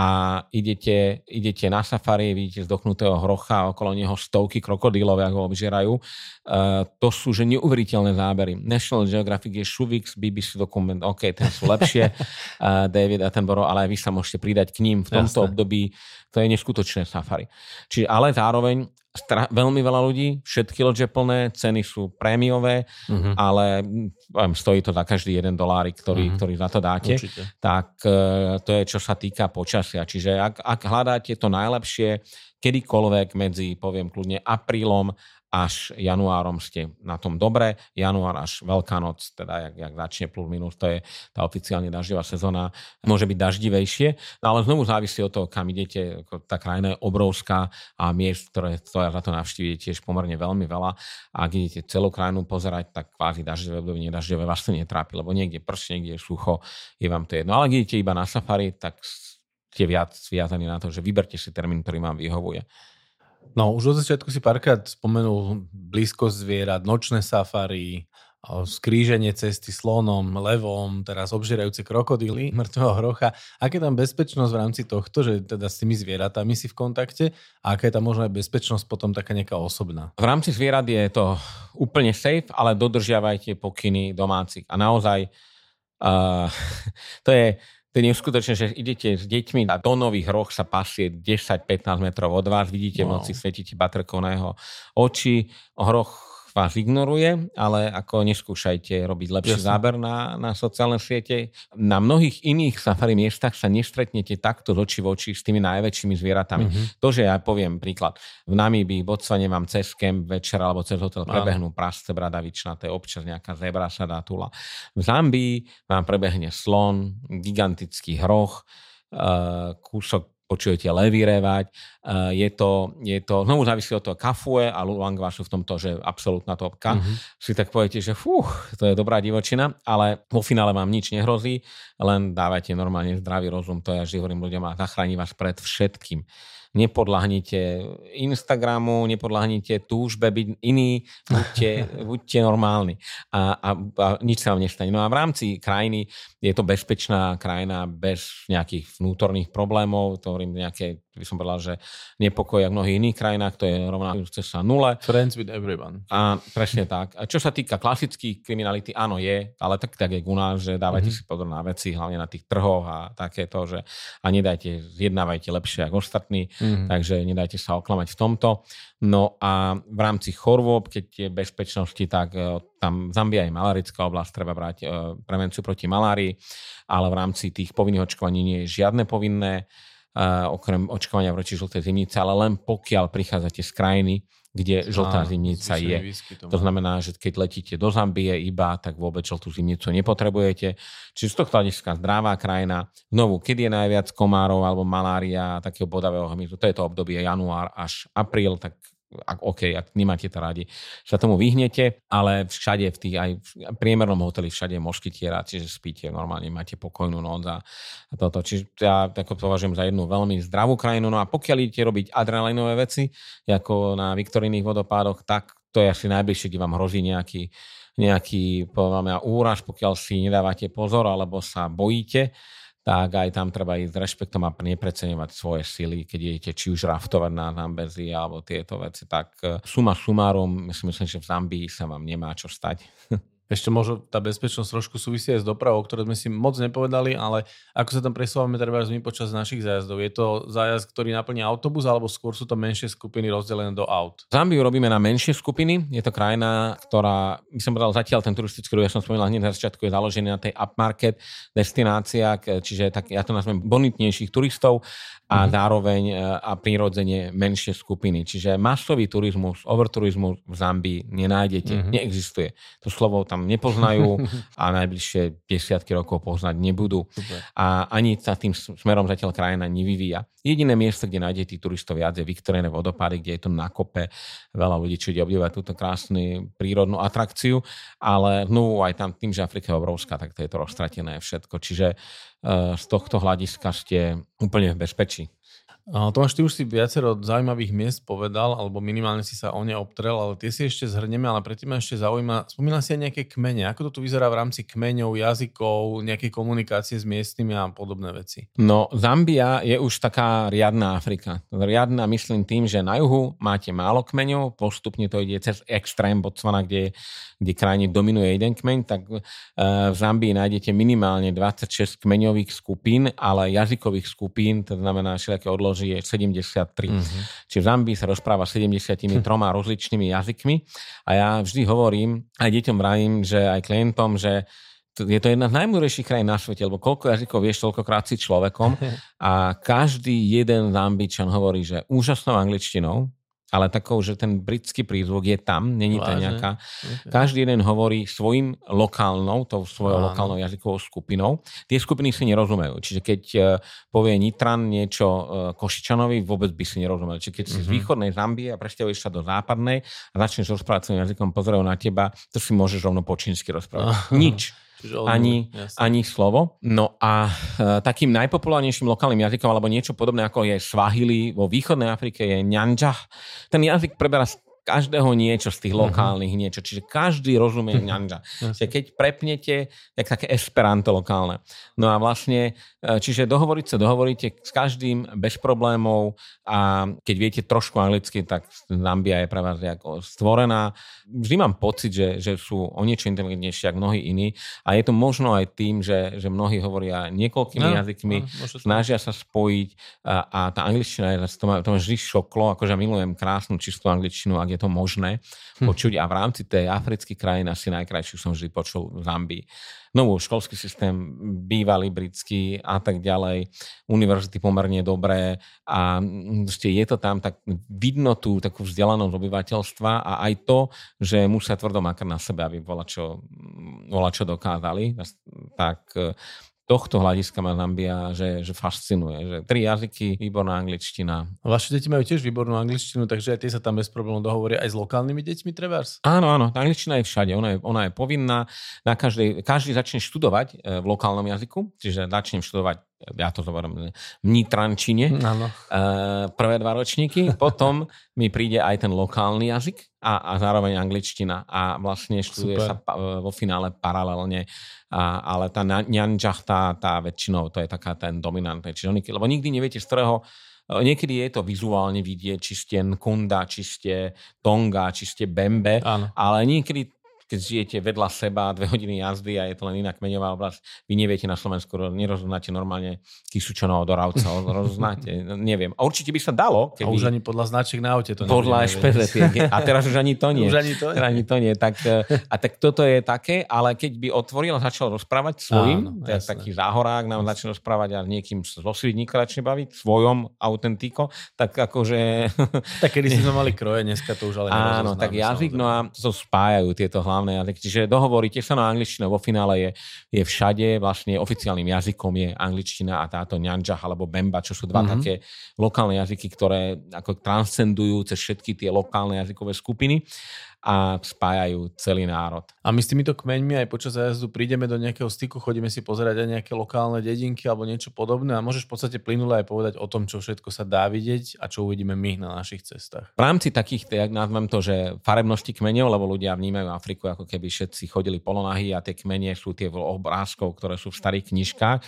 a idete, idete na safari, vidíte zdochnutého hrocha okolo neho stovky krokodílov, ako ho obžierajú. Uh, to sú že neuveriteľné zábery. National Geographic je Shuvix, BBC dokument, OK, ten sú lepšie, uh, David Attenborough, ale aj vy sa môžete pridať k ním v tomto Jasne. období. To je neskutočné safari. Čiže ale zároveň stra- veľmi veľa ľudí, všetky loďe plné, ceny sú prémiové, uh-huh. ale poviem, stojí to za každý jeden dolárik, ktorý, uh-huh. ktorý za to dáte. Určite. Tak e, to je, čo sa týka počasia. Čiže ak, ak hľadáte to najlepšie kedykoľvek medzi, poviem kľudne, aprílom až januárom ste na tom dobre. Január až Veľká noc, teda jak, jak začne plus minus, to je tá oficiálne dažďová sezóna, môže byť daždivejšie, no ale znovu závisí od toho, kam idete. Tá krajina je obrovská a miest, ktoré stoja za to navštíviť, tiež pomerne veľmi veľa. A ak idete celú krajinu pozerať, tak kvázi dažďové obdobie, nedažďové vás to netrápi, lebo niekde prší, niekde je sucho, je vám to jedno. Ale ak idete iba na safari, tak ste viac viazaní na to, že vyberte si termín, ktorý vám vyhovuje. No, už od začiatku si párkrát spomenul blízkosť zvierat, nočné safari, skríženie cesty slonom, levom, teraz obžierajúce krokodily, mŕtvého hrocha. Aká je tam bezpečnosť v rámci tohto, že teda s tými zvieratami si v kontakte a aká je tam možno aj bezpečnosť potom taká nejaká osobná? V rámci zvierat je to úplne safe, ale dodržiavajte pokyny domácich. A naozaj uh, to je to je neskutočné, že idete s deťmi a do nových roh sa pasie 10-15 metrov od vás, vidíte wow. v noci, svetíte baterkou na jeho oči, hroch vás ignoruje, ale ako neskúšajte robiť lepší Jasne. záber na, na sociálne siete. Na mnohých iných safari miestach sa nestretnete takto z oči v oči s tými najväčšími zvieratami. Mm-hmm. To, že ja poviem príklad, v Namíbi, v Botsvane vám cez kemp večer alebo cez hotel prebehnú prasce bradavičnaté, občas nejaká zebra sa dá tula. V Zambii vám prebehne slon, gigantický hroch, uh, kúsok počujete levy revať, je to, je to, znovu závisí od toho kafue a Luangwa sú v tomto, že absolútna topka. Mm-hmm. Si tak poviete, že fú, to je dobrá divočina, ale vo finále vám nič nehrozí, len dávajte normálne zdravý rozum, to ja vždy hovorím ľuďom a zachráni vás pred všetkým nepodľahnite Instagramu, nepodľahnite túžbe byť iný, buďte, buďte normálni a, a, a nič sa vám nestane. No a v rámci krajiny je to bezpečná krajina bez nejakých vnútorných problémov, to hovorím nejaké by som povedal, že nepokoj v mnohých iných krajinách, to je rovnajúce sa nule. Friends with everyone. A presne tak. A čo sa týka klasických kriminality, áno je, ale tak, tak je u nás, že dávajte mm-hmm. si pozor na veci, hlavne na tých trhoch a takéto, že a nedajte, zjednávajte lepšie ako ostatní, mm-hmm. takže nedajte sa oklamať v tomto. No a v rámci chorôb, keď je bezpečnosti, tak e, tam Zambia je malarická oblasť, treba brať e, prevenciu proti malárii, ale v rámci tých povinných očkovaní nie je žiadne povinné okrem očkovania proti žltej zimnice, ale len pokiaľ prichádzate z krajiny, kde žltá zimnica je. To znamená, že keď letíte do Zambie iba, tak vôbec žltú zimnicu nepotrebujete. Čiže z tohto hľadiska zdravá krajina. Znovu, keď je najviac komárov alebo malária, takého bodavého hmyzu, to je to obdobie január až apríl, tak ak, OK, ak nemáte to radi, sa tomu vyhnete, ale všade v tých, aj v priemernom hoteli všade je moškytiera, čiže spíte normálne, máte pokojnú noc a, toto. Čiže ja tako považujem za jednu veľmi zdravú krajinu. No a pokiaľ idete robiť adrenalinové veci, ako na Viktorijných vodopádoch, tak to je asi najbližšie, kde vám hrozí nejaký, nejaký poviem, úraž, pokiaľ si nedávate pozor alebo sa bojíte tak aj tam treba ísť s rešpektom a nepreceňovať svoje sily, keď idete či už raftovať na Zambezi alebo tieto veci. Tak eh, suma sumárum, myslím, že v Zambii sa vám nemá čo stať. Ešte možno tá bezpečnosť trošku súvisí aj s dopravou, ktoré sme si moc nepovedali, ale ako sa tam presúvame treba my počas našich zájazdov? Je to zájazd, ktorý naplní autobus, alebo skôr sú to menšie skupiny rozdelené do aut? Zambiu robíme na menšie skupiny. Je to krajina, ktorá, by som povedal, zatiaľ ten turistický ruch, ja som spomínal hneď na začiatku, je založený na tej upmarket destinácia, čiže tak, ja to nazvem bonitnejších turistov a mm-hmm. zároveň e, a prirodzene menšie skupiny. Čiže masový turizmus, overturizmus v Zambii nenájdete, mm-hmm. neexistuje. To slovo tam nepoznajú a najbližšie desiatky rokov poznať nebudú. Super. A ani sa tým smerom zatiaľ krajina nevyvíja. Jediné miesto, kde nájdete tých turistov viac, je Viktorijné vodopády, kde je to na kope veľa ľudí, ide obdivovať túto krásnu prírodnú atrakciu, ale no aj tam tým, že Afrika je obrovská, tak to je to roztratené všetko. Čiže Eh, z tohto hľadiska ste úplne v bezpečí. Tomáš, ty už si viacero zaujímavých miest povedal, alebo minimálne si sa o ne obtrel, ale tie si ešte zhrneme, ale predtým ma ešte zaujíma, spomínal si aj nejaké kmene. Ako to tu vyzerá v rámci kmeňov, jazykov, nejaké komunikácie s miestnymi a podobné veci? No, Zambia je už taká riadna Afrika. Riadna myslím tým, že na juhu máte málo kmeňov, postupne to ide cez extrém Botswana, kde, kde krajine dominuje jeden kmeň, tak eh, v Zambii nájdete minimálne 26 kmeňových skupín, ale jazykových skupín, to znamená všelijaké odlož je 73. Mm-hmm. Čiže v Zambii sa rozpráva 73 hm. rozličnými jazykmi a ja vždy hovorím, aj deťom vravím, že aj klientom, že je to jedna z najmúdrejších krajín na svete, lebo koľko jazykov vieš, toľkokrát si človekom a každý jeden Zambičan hovorí, že úžasnou angličtinou, ale takou, že ten britský prízvuk je tam, není to nejaká. Okay. Každý jeden hovorí svojim lokálnou, tou svojou Áno. lokálnou jazykovou skupinou. Tie skupiny si nerozumejú. Čiže keď uh, povie Nitran niečo uh, Košičanovi, vôbec by si nerozumel. Čiže keď mm-hmm. si z mhm. východnej Zambie a presťahuješ sa do západnej a začneš rozprávať svojim jazykom, pozerajú na teba, to si môžeš rovno po čínsky rozprávať. Nič ani, ani slovo. No a e, takým najpopulárnejším lokálnym jazykom alebo niečo podobné ako je Swahili vo východnej Afrike je Nyanja. Ten jazyk preberá každého niečo z tých mhm. lokálnych uh-huh. niečo. Čiže každý rozumie ňanja. Čiže keď prepnete, tak také esperanto lokálne. No a vlastne, e, čiže dohovoriť sa dohovoríte s každým bez problémov a keď viete trošku anglicky, tak Zambia je pre vás ako stvorená. Vždy mám pocit, že, že sú o niečo inteligentnejšie ako mnohí iní a je to možno aj tým, že, že mnohí hovoria niekoľkými no, jazykmi, no, snažia sa spojiť a, a tá angličtina je, to ma, to ma vždy šoklo, akože milujem krásnu čistú angličtinu, ak je to možné hm. počuť. A v rámci tej africkej krajiny asi najkrajšiu som vždy počul v Zambii. No školský systém, bývalý britský a tak ďalej, univerzity pomerne dobré a je to tam, tak vidno tú takú vzdelanosť obyvateľstva a aj to, že musia tvrdo makať na sebe, aby bola čo, bola čo dokázali. Tak tohto hľadiska ma Zambia, že, že fascinuje. Že tri jazyky, výborná angličtina. Vaše deti majú tiež výbornú angličtinu, takže aj tie sa tam bez problémov dohovoria aj s lokálnymi deťmi trebárs? Áno, áno, tá angličtina je všade, ona je, ona je povinná. Na každej, každý začne študovať e, v lokálnom jazyku, čiže začnem študovať ja to zoberiem v Nitrančine, Áno. Uh, prvé dva ročníky, potom mi príde aj ten lokálny jazyk a, a zároveň angličtina a vlastne študuje Super. sa pa, vo finále paralelne, a, ale tá ňanžach, tá, tá väčšinou, to je taká ten dominantný, čiže oni, lebo nikdy neviete, z ktorého Niekedy je to vizuálne vidieť, či ste Nkunda, či ste Tonga, či ste Bembe, Áno. ale niekedy keď žijete vedľa seba dve hodiny jazdy a je to len iná kmeňová oblasť, vy neviete na Slovensku, nerozoznáte normálne Kisučanov od Oravca, rozoznáte, neviem. A určite by sa dalo. Keby... A už ani podľa značiek na aute to Podľa špezetiek. A teraz už ani to nie. Už ani to nie. Ani to nie. Tak, a tak toto je také, ale keď by otvoril a začal rozprávať svojim, to je taký záhorák, nám začne rozprávať a niekým zo Svidníka začne baviť, svojom autentiko, tak akože... Tak kedy sme mali kroje, dneska to už ale Áno, tak jazyk, no a to spájajú tieto hlavné hlavné jazyky. Čiže dohovoríte sa na angličtinu vo finále je, je všade, vlastne oficiálnym jazykom je angličtina a táto ňanžach alebo bemba, čo sú dva mm-hmm. také lokálne jazyky, ktoré ako transcendujú cez všetky tie lokálne jazykové skupiny a spájajú celý národ. A my s týmito kmeňmi aj počas jazdu prídeme do nejakého styku, chodíme si pozerať aj nejaké lokálne dedinky alebo niečo podobné a môžeš v podstate plynule aj povedať o tom, čo všetko sa dá vidieť a čo uvidíme my na našich cestách. V rámci takých, tak nazvem to, že farebnosti kmeňov, lebo ľudia vnímajú Afriku ako keby všetci chodili polonahy a tie kmene sú tie obrázkov, ktoré sú v starých knižkách,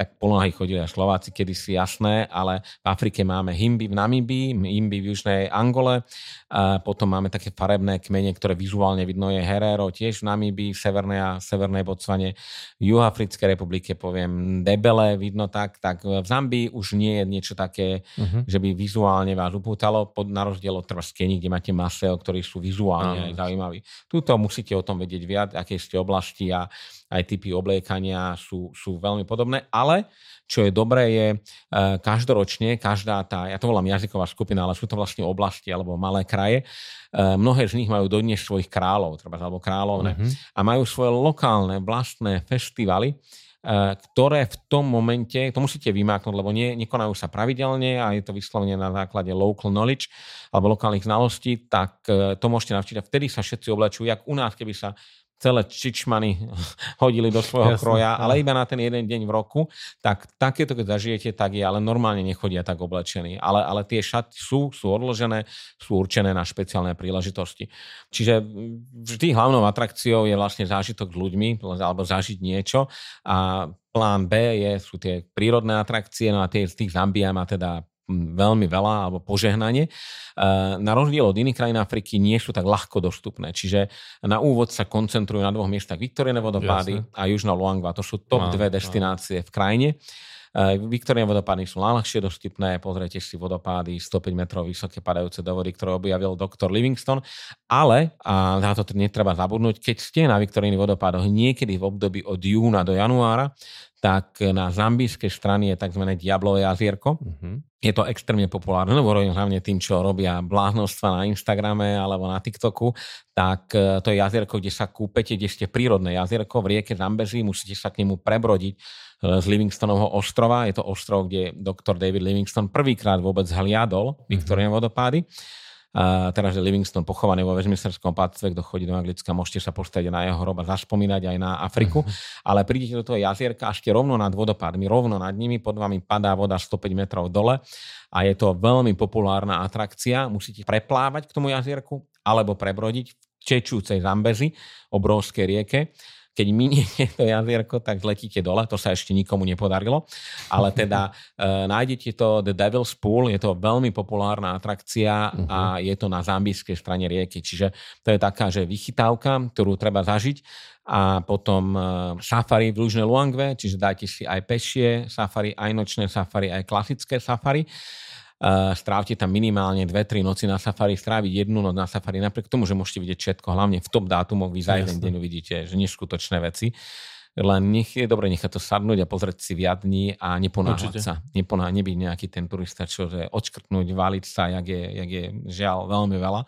tak polonahy chodili aj Slováci kedysi, jasné, ale v Afrike máme himby v Namibii, himby v Južnej Angole, a potom máme také farebné kmene, ktoré vizuálne vidno je Herero, tiež v Namibii, v Severnej a Severnej Botsvane, v Juhafrickej republike poviem Debele, vidno tak, tak v Zambii už nie je niečo také, uh-huh. že by vizuálne vás upútalo, pod, na rozdiel od Trvaskení, kde máte Maseo, ktorí sú vizuálne uh-huh. aj zaujímaví. Tuto musíte o tom vedieť viac, aké ste oblasti a aj typy obliekania sú, sú veľmi podobné, ale čo je dobré je e, každoročne, každá tá, ja to volám jazyková skupina, ale sú to vlastne oblasti alebo malé kraje, e, mnohé z nich majú dodnes svojich kráľov, treba, alebo kráľovne mm-hmm. a majú svoje lokálne vlastné festivaly, e, ktoré v tom momente, to musíte vymáknuť, lebo nie, nekonajú sa pravidelne a je to vyslovene na základe local knowledge alebo lokálnych znalostí, tak to môžete navštíviť. Vtedy sa všetci oblečujú, jak u nás, keby sa celé čičmany hodili do svojho Jasne, kroja, ale iba na ten jeden deň v roku, tak takéto, keď zažijete, tak je, ale normálne nechodia tak oblečení. Ale, ale tie šaty sú, sú odložené, sú určené na špeciálne príležitosti. Čiže vždy hlavnou atrakciou je vlastne zážitok s ľuďmi, alebo zažiť niečo a plán B je, sú tie prírodné atrakcie, no a tie z tých Zambia má teda veľmi veľa alebo požehnanie. Na rozdiel od iných krajín Afriky nie sú tak ľahko dostupné. Čiže na úvod sa koncentrujú na dvoch miestach Viktorine vodopády Jasne. a Južná Luangva. To sú top no, dve destinácie no. v krajine. Viktorine vodopády sú najľahšie dostupné, pozrite si vodopády 105 metrov vysoké padajúce do vody, ktoré objavil doktor Livingston, ale, a na to netreba zabudnúť, keď ste na Viktoriny vodopádoch niekedy v období od júna do januára, tak na zambijskej strane je tzv. Diablové jazierko. Uh-huh. Je to extrémne populárne, no hlavne tým, čo robia bláznostva na Instagrame alebo na TikToku, tak e, to je jazierko, kde sa kúpete, kde ste prírodné jazierko v rieke Zambezi, musíte sa k nemu prebrodiť e, z Livingstonovho ostrova. Je to ostrov, kde doktor David Livingston prvýkrát vôbec hliadol Viktorine uh-huh. vodopády. A teraz je Livingston pochovaný vo Westminsterskom pátstve, kto chodí do Anglicka, môžete sa postaviť na jeho hrob a zaspomínať aj na Afriku. Uh-huh. Ale prídete do toho jazierka a ste rovno nad vodopádmi, rovno nad nimi, pod vami padá voda 105 metrov dole a je to veľmi populárna atrakcia. Musíte preplávať k tomu jazierku alebo prebrodiť v čečúcej Zambezi, obrovskej rieke keď miniete to jazierko, tak letíte dole, to sa ešte nikomu nepodarilo, ale teda e, nájdete to The Devil's Pool, je to veľmi populárna atrakcia uh-huh. a mhm. je to na zambijskej strane rieky, čiže to je taká, že vychytávka, ktorú treba zažiť a potom e, safari v Lužnej Luangve, čiže dajte si aj pešie safari, aj nočné safari, aj klasické safari strávte tam minimálne 2-3 noci na safari, stráviť jednu noc na safari, napriek tomu, že môžete vidieť všetko, hlavne v top dátumoch, vy za jeden deň uvidíte, že neskutočné veci. Len nech je dobre nechať to sadnúť a pozrieť si viac dní a neponáhľať sa. Neponáhľať, nebyť nejaký ten turista, čo že odškrtnúť, váliť sa, jak je, jak je žiaľ veľmi veľa.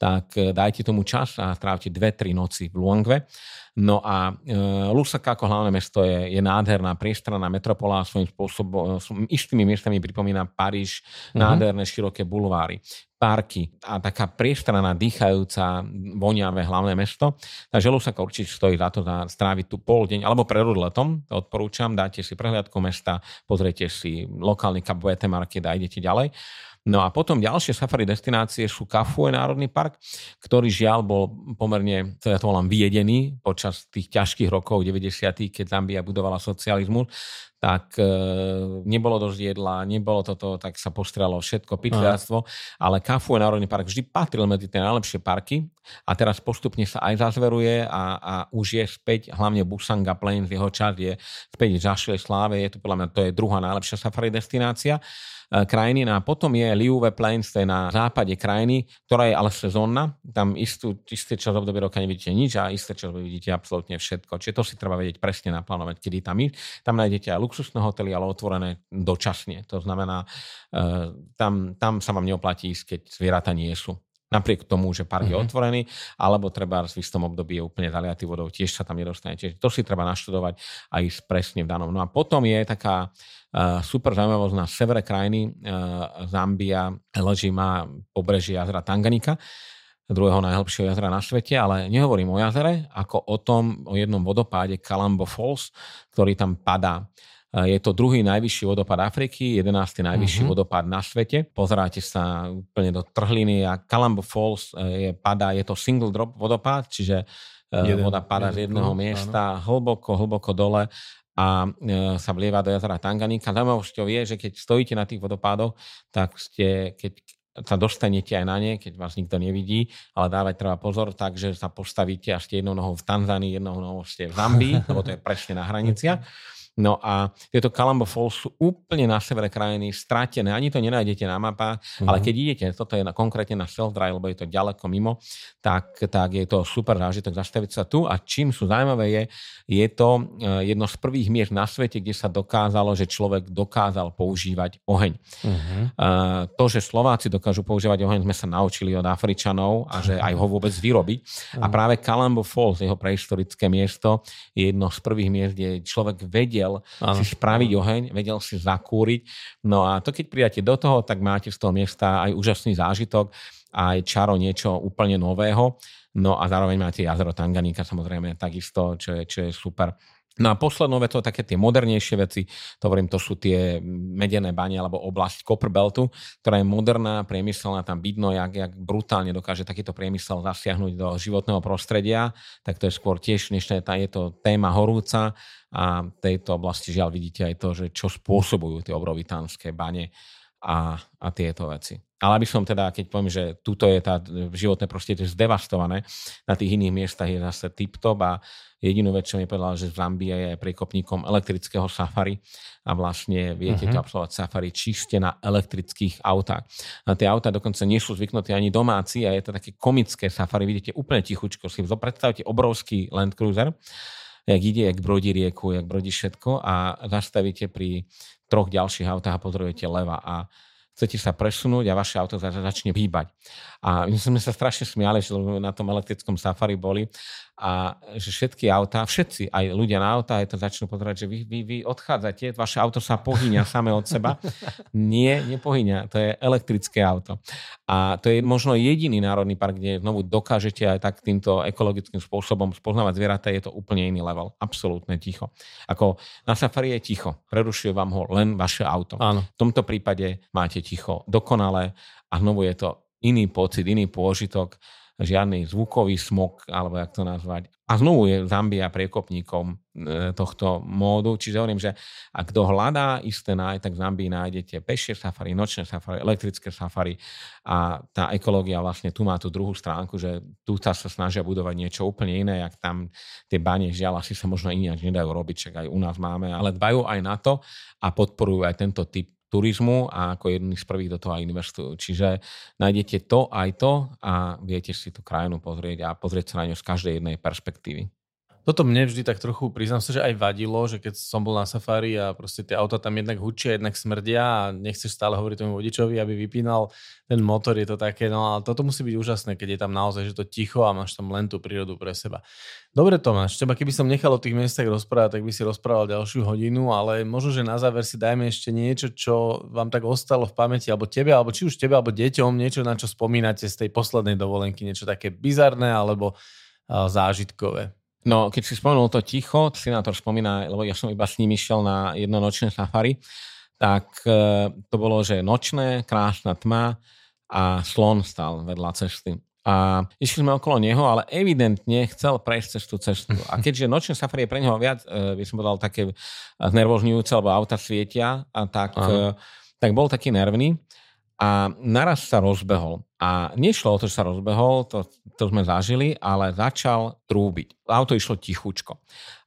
Tak eh, dajte tomu čas a strávte 2-3 noci v Luangve No a e, Lusaka ako hlavné mesto je, je nádherná, priestranná metropola, svojím spôsobom, istými miestami pripomína Paríž, mm-hmm. nádherné široké bulváry parky a taká priestranná, dýchajúca, voniavé hlavné mesto. Takže Lusaka určite stojí za to za stráviť tu pol deň, alebo prerod letom, to odporúčam, dáte si prehliadku mesta, pozriete si lokálny Cabuete Market a idete ďalej. No a potom ďalšie safari destinácie sú Kafue Národný park, ktorý žiaľ bol pomerne, teda to volám, vyjedený počas tých ťažkých rokov 90 keď Zambia budovala socializmus tak e, nebolo dosť jedla, nebolo toto, tak sa postrelo všetko, pitliarstvo, ale Kafue Národný park vždy patril medzi tie najlepšie parky a teraz postupne sa aj zazveruje a, a už je späť, hlavne Busanga Plains, jeho čas je späť v zašlej sláve, je to podľa mňa, to je druhá najlepšia safari destinácia. E, krajiny. No a potom je Liuve Plains, to je na západe krajiny, ktorá je ale sezónna. Tam istú, isté čas obdobie roka nevidíte nič a isté čas vidíte absolútne všetko. Čiže to si treba vedieť presne naplánovať, kedy tam ísť. Tam nájdete aj luxusné hotely, ale otvorené dočasne. To znamená, e, tam, tam sa vám neoplatí ísť, keď zvieratá nie sú napriek tomu, že park uh-huh. je mhm. otvorený, alebo treba v istom období je úplne zaliatý vodou, tiež sa tam nedostane. Čiže to si treba naštudovať a ísť presne v danom. No a potom je taká uh, super zaujímavosť na severe krajiny. Uh, Zambia leží má pobrežie jazera Tanganika, druhého najhlbšieho jazera na svete, ale nehovorím o jazere, ako o tom, o jednom vodopáde Kalambo Falls, ktorý tam padá. Je to druhý najvyšší vodopád Afriky, 11. najvyšší mm-hmm. vodopád na svete. Pozeráte sa úplne do trhliny a Kalambo Falls e, je, padá, je to single drop vodopád, čiže e, jeden, voda padá jeden, z jedného miesta áno. hlboko, hlboko dole a e, sa vlieva do jazera Tanganika. Zaujímavosťou je, že keď stojíte na tých vodopádoch, tak ste, keď sa dostanete aj na ne, keď vás nikto nevidí, ale dávať treba pozor, takže sa postavíte a ste jednou nohou v Tanzánii, jednou nohou ste v Zambii, lebo to je presne na hraniciach. No a tieto Kalambo Falls sú úplne na severe krajiny, stratené, ani to nenájdete na mapách, mm-hmm. ale keď idete, toto je na, konkrétne na self-drive, lebo je to ďaleko mimo, tak, tak je to super zážitok zastaviť sa tu a čím sú zaujímavé je, je to eh, jedno z prvých miest na svete, kde sa dokázalo, že človek dokázal používať oheň. Mm-hmm. Uh, to, že Slováci dokážu používať oheň, sme sa naučili od Afričanov a že aj ho vôbec vyrobiť. Mm-hmm. A mhm. práve Kalambo Falls, jeho prehistorické miesto, je jedno z prvých miest, kde človek vedie vedel ano. si spraviť oheň, vedel si zakúriť. No a to keď pridáte do toho, tak máte z toho miesta aj úžasný zážitok, aj čaro niečo úplne nového. No a zároveň máte jazero Tanganika samozrejme takisto, čo je, čo je super. No a poslednou vecou, také tie modernejšie veci, to hovorím, to sú tie medené bane alebo oblasť Copperbeltu, ktorá je moderná, priemyselná, tam vidno, jak, jak brutálne dokáže takýto priemysel zasiahnuť do životného prostredia, tak to je skôr tiež, než je to téma horúca a v tejto oblasti žiaľ vidíte aj to, že čo spôsobujú tie obrovitánske bane a, a tieto veci. Ale aby som teda, keď poviem, že tuto je tá životné prostredie zdevastované, na tých iných miestach je zase tip-top a jedinú vec, čo mi povedala, že Zambia je prekopníkom elektrického safari a vlastne viete uh-huh. to absolvovať safari čiste na elektrických autách. A tie autá dokonca nie sú zvyknuté ani domáci a je to také komické safari, vidíte úplne tichučko. Si predstavte obrovský Land Cruiser, jak ide, jak brodí rieku, jak brodí všetko a zastavíte pri troch ďalších autách a pozorujete leva a chcete sa presunúť a vaše auto začne hýbať. A my sme sa strašne smiali, že na tom elektrickom safari boli a že všetky autá, všetci, aj ľudia na autá, aj to začnú pozerať, že vy, vy, vy odchádzate, vaše auto sa pohyňa same od seba. Nie, nepohyňa, to je elektrické auto. A to je možno jediný národný park, kde znovu dokážete aj tak týmto ekologickým spôsobom spoznávať zvieratá, je to úplne iný level. Absolútne ticho. Ako na safari je ticho, prerušuje vám ho len vaše auto. Áno. V tomto prípade máte ticho dokonale a znovu je to iný pocit, iný pôžitok žiadny zvukový smog, alebo jak to nazvať. A znovu je Zambia priekopníkom e, tohto módu, čiže hovorím, že ak kto hľadá isté nájsť, tak v Zambii nájdete pešie safari, nočné safari, elektrické safari a tá ekológia vlastne tu má tú druhú stránku, že tu sa snažia budovať niečo úplne iné, jak tam tie bane žiaľ asi sa možno ináč nedajú robiť, čak aj u nás máme, ale dbajú aj na to a podporujú aj tento typ turizmu a ako jedný z prvých do toho aj investujú. Čiže nájdete to aj to a viete si tú krajinu pozrieť a pozrieť sa na ňu z každej jednej perspektívy. Toto mne vždy tak trochu, priznám sa, že aj vadilo, že keď som bol na safari a proste tie auta tam jednak hučia, jednak smrdia a nechceš stále hovoriť tomu vodičovi, aby vypínal ten motor, je to také, no ale toto musí byť úžasné, keď je tam naozaj, že to ticho a máš tam len tú prírodu pre seba. Dobre Tomáš, teba keby som nechal o tých miestach rozprávať, tak by si rozprával ďalšiu hodinu, ale možno, že na záver si dajme ešte niečo, čo vám tak ostalo v pamäti, alebo tebe, alebo či už tebe, alebo deťom, niečo, na čo spomínate z tej poslednej dovolenky, niečo také bizarné alebo zážitkové. No, keď si spomenul to ticho, to spomína, lebo ja som iba s ním išiel na jednonočné safari, tak e, to bolo, že nočné, krásna tma a slon stal vedľa cesty. A išli sme okolo neho, ale evidentne chcel prejsť cez tú cestu. A keďže nočné safari je pre neho viac, e, by som povedal, také nervozňujúce, lebo auta svietia, a tak, e, tak bol taký nervný a naraz sa rozbehol. A nešlo o to, že sa rozbehol, to, to sme zažili, ale začal trúbiť. Auto išlo tichučko.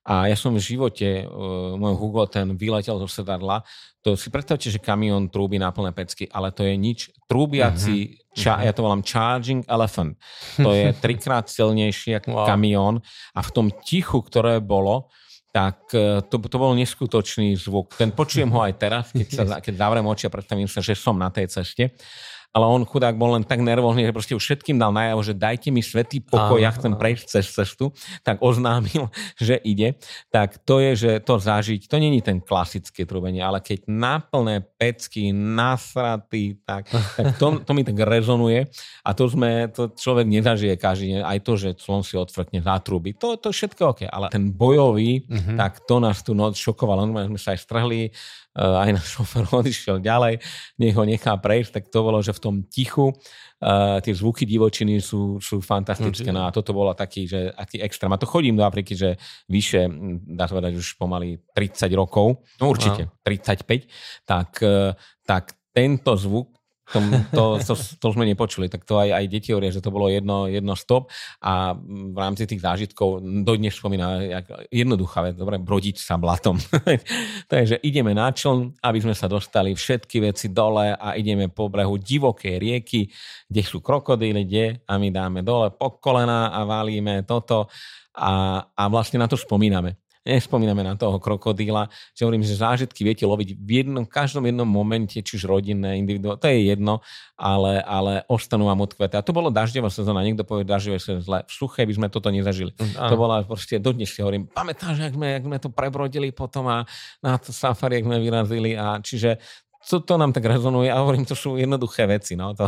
A ja som v živote, uh, môj Hugo, ten vyletel zo sedadla. To si predstavte, že kamión trúbi na plné pecky, ale to je nič. Trúbiaci, mm-hmm. ča, ja to volám charging elephant. To je trikrát silnejší ako wow. kamión. A v tom tichu, ktoré bolo, tak e, to, to bol neskutočný zvuk. Ten počujem ho aj teraz, keď, sa, keď zavriem oči a predstavím sa, že som na tej ceste ale on chudák bol len tak nervózny, že proste už všetkým dal najavo, že dajte mi svetý pokoj, ja chcem prejsť cez cestu, tak oznámil, že ide. Tak to je, že to zažiť, to není ten klasické trubenie, ale keď naplné pecky, nasratý, tak, tak to, to mi tak rezonuje a to sme, to človek nezažije každý deň, aj to, že slon si odfrkne, zatrubí, to, to všetko OK, ale ten bojový, uh-huh. tak to nás tu noc šokovalo, sme sa aj strhli, aj náš šofer odišiel ďalej, nech ho nechá prejsť, tak to bolo, že v tom tichu uh, tie zvuky divočiny sú, sú fantastické. No a toto bolo taký, že aký extrém. A to chodím do Afriky, že vyše, hm, dá sa povedať, už pomaly 30 rokov, no určite, no. 35, tak, uh, tak tento zvuk to, to, to, to sme nepočuli, tak to aj, aj deti hovoria, že to bolo jedno, jedno stop. A v rámci tých zážitkov dodnes spomína jednoduchá vec, dobre, brodiť sa blatom. Takže ideme na čln, aby sme sa dostali všetky veci dole a ideme po brehu divokej rieky, kde sú krokodíly, kde? A my dáme dole po kolena a valíme toto a, a vlastne na to spomíname nespomíname na toho krokodíla, že hovorím, že zážitky viete loviť v jednom, každom jednom momente, či už rodinné, individuálne, to je jedno, ale, ale ostanú vám odkvete. A to bolo dažďová sezóna, niekto povie dažďové sezóna, v suché by sme toto nezažili. Mm, to bola proste, dodnes si hovorím, pamätáš, jak sme, jak sme to prebrodili potom a na to safari, jak sme vyrazili a čiže to, to nám tak rezonuje a hovorím, to sú jednoduché veci. No. To,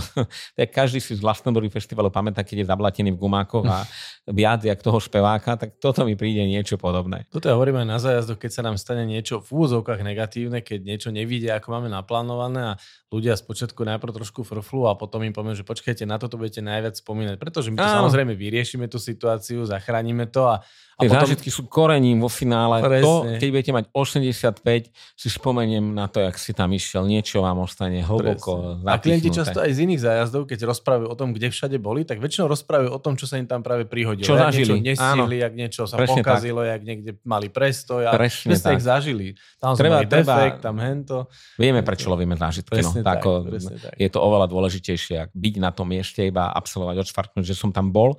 to je, každý si z Glastonbury festivalu pamätá, keď je zablatený v gumákoch a viac jak toho speváka, tak toto mi príde niečo podobné. Toto ja hovorím aj na zájazdoch, keď sa nám stane niečo v úvozovkách negatívne, keď niečo nevidia, ako máme naplánované a ľudia spočiatku najprv trošku frflu a potom im poviem, že počkajte, na toto budete najviac spomínať, pretože my to Áno. samozrejme vyriešime tú situáciu, zachránime to a a Tie potom... zážitky sú korením vo finále. Presne. To, keď budete mať 85, si spomeniem na to, jak si tam išiel. Niečo vám ostane hlboko A klienti často aj z iných zájazdov, keď rozprávajú o tom, kde všade boli, tak väčšinou rozprávajú o tom, čo sa im tam práve prihodilo. Čo jak zažili. Niečo nestihli, jak niečo sa Presne pokazilo, tak. jak niekde mali prestoj. A Presne tak. ich zažili. Tam treba, mali treba, defekt, tam hento. Vieme, prečo lovíme zážitky. no. tak, tako, tak. Je to oveľa dôležitejšie, byť na tom mieste, iba absolvovať, odšvarknúť, že som tam bol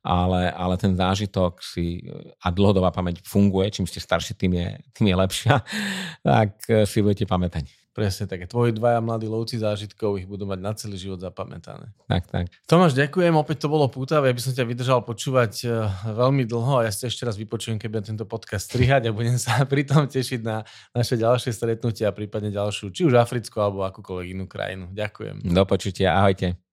ale, ale ten zážitok si a dlhodobá pamäť funguje, čím ste starší, tým je, tým je lepšia, tak eh, si budete pamätať. Presne tak. Tvoji dvaja mladí lovci zážitkov ich budú mať na celý život zapamätané. Tak, tak. Tomáš, ďakujem. Opäť to bolo pútavé. Ja by som ťa vydržal počúvať eh, veľmi dlho a ja si ešte raz vypočujem, keď budem tento podcast strihať a budem sa pritom tešiť na naše ďalšie stretnutie a prípadne ďalšiu, či už africkú alebo akúkoľvek inú krajinu. Ďakujem. Do počutia. Ahojte.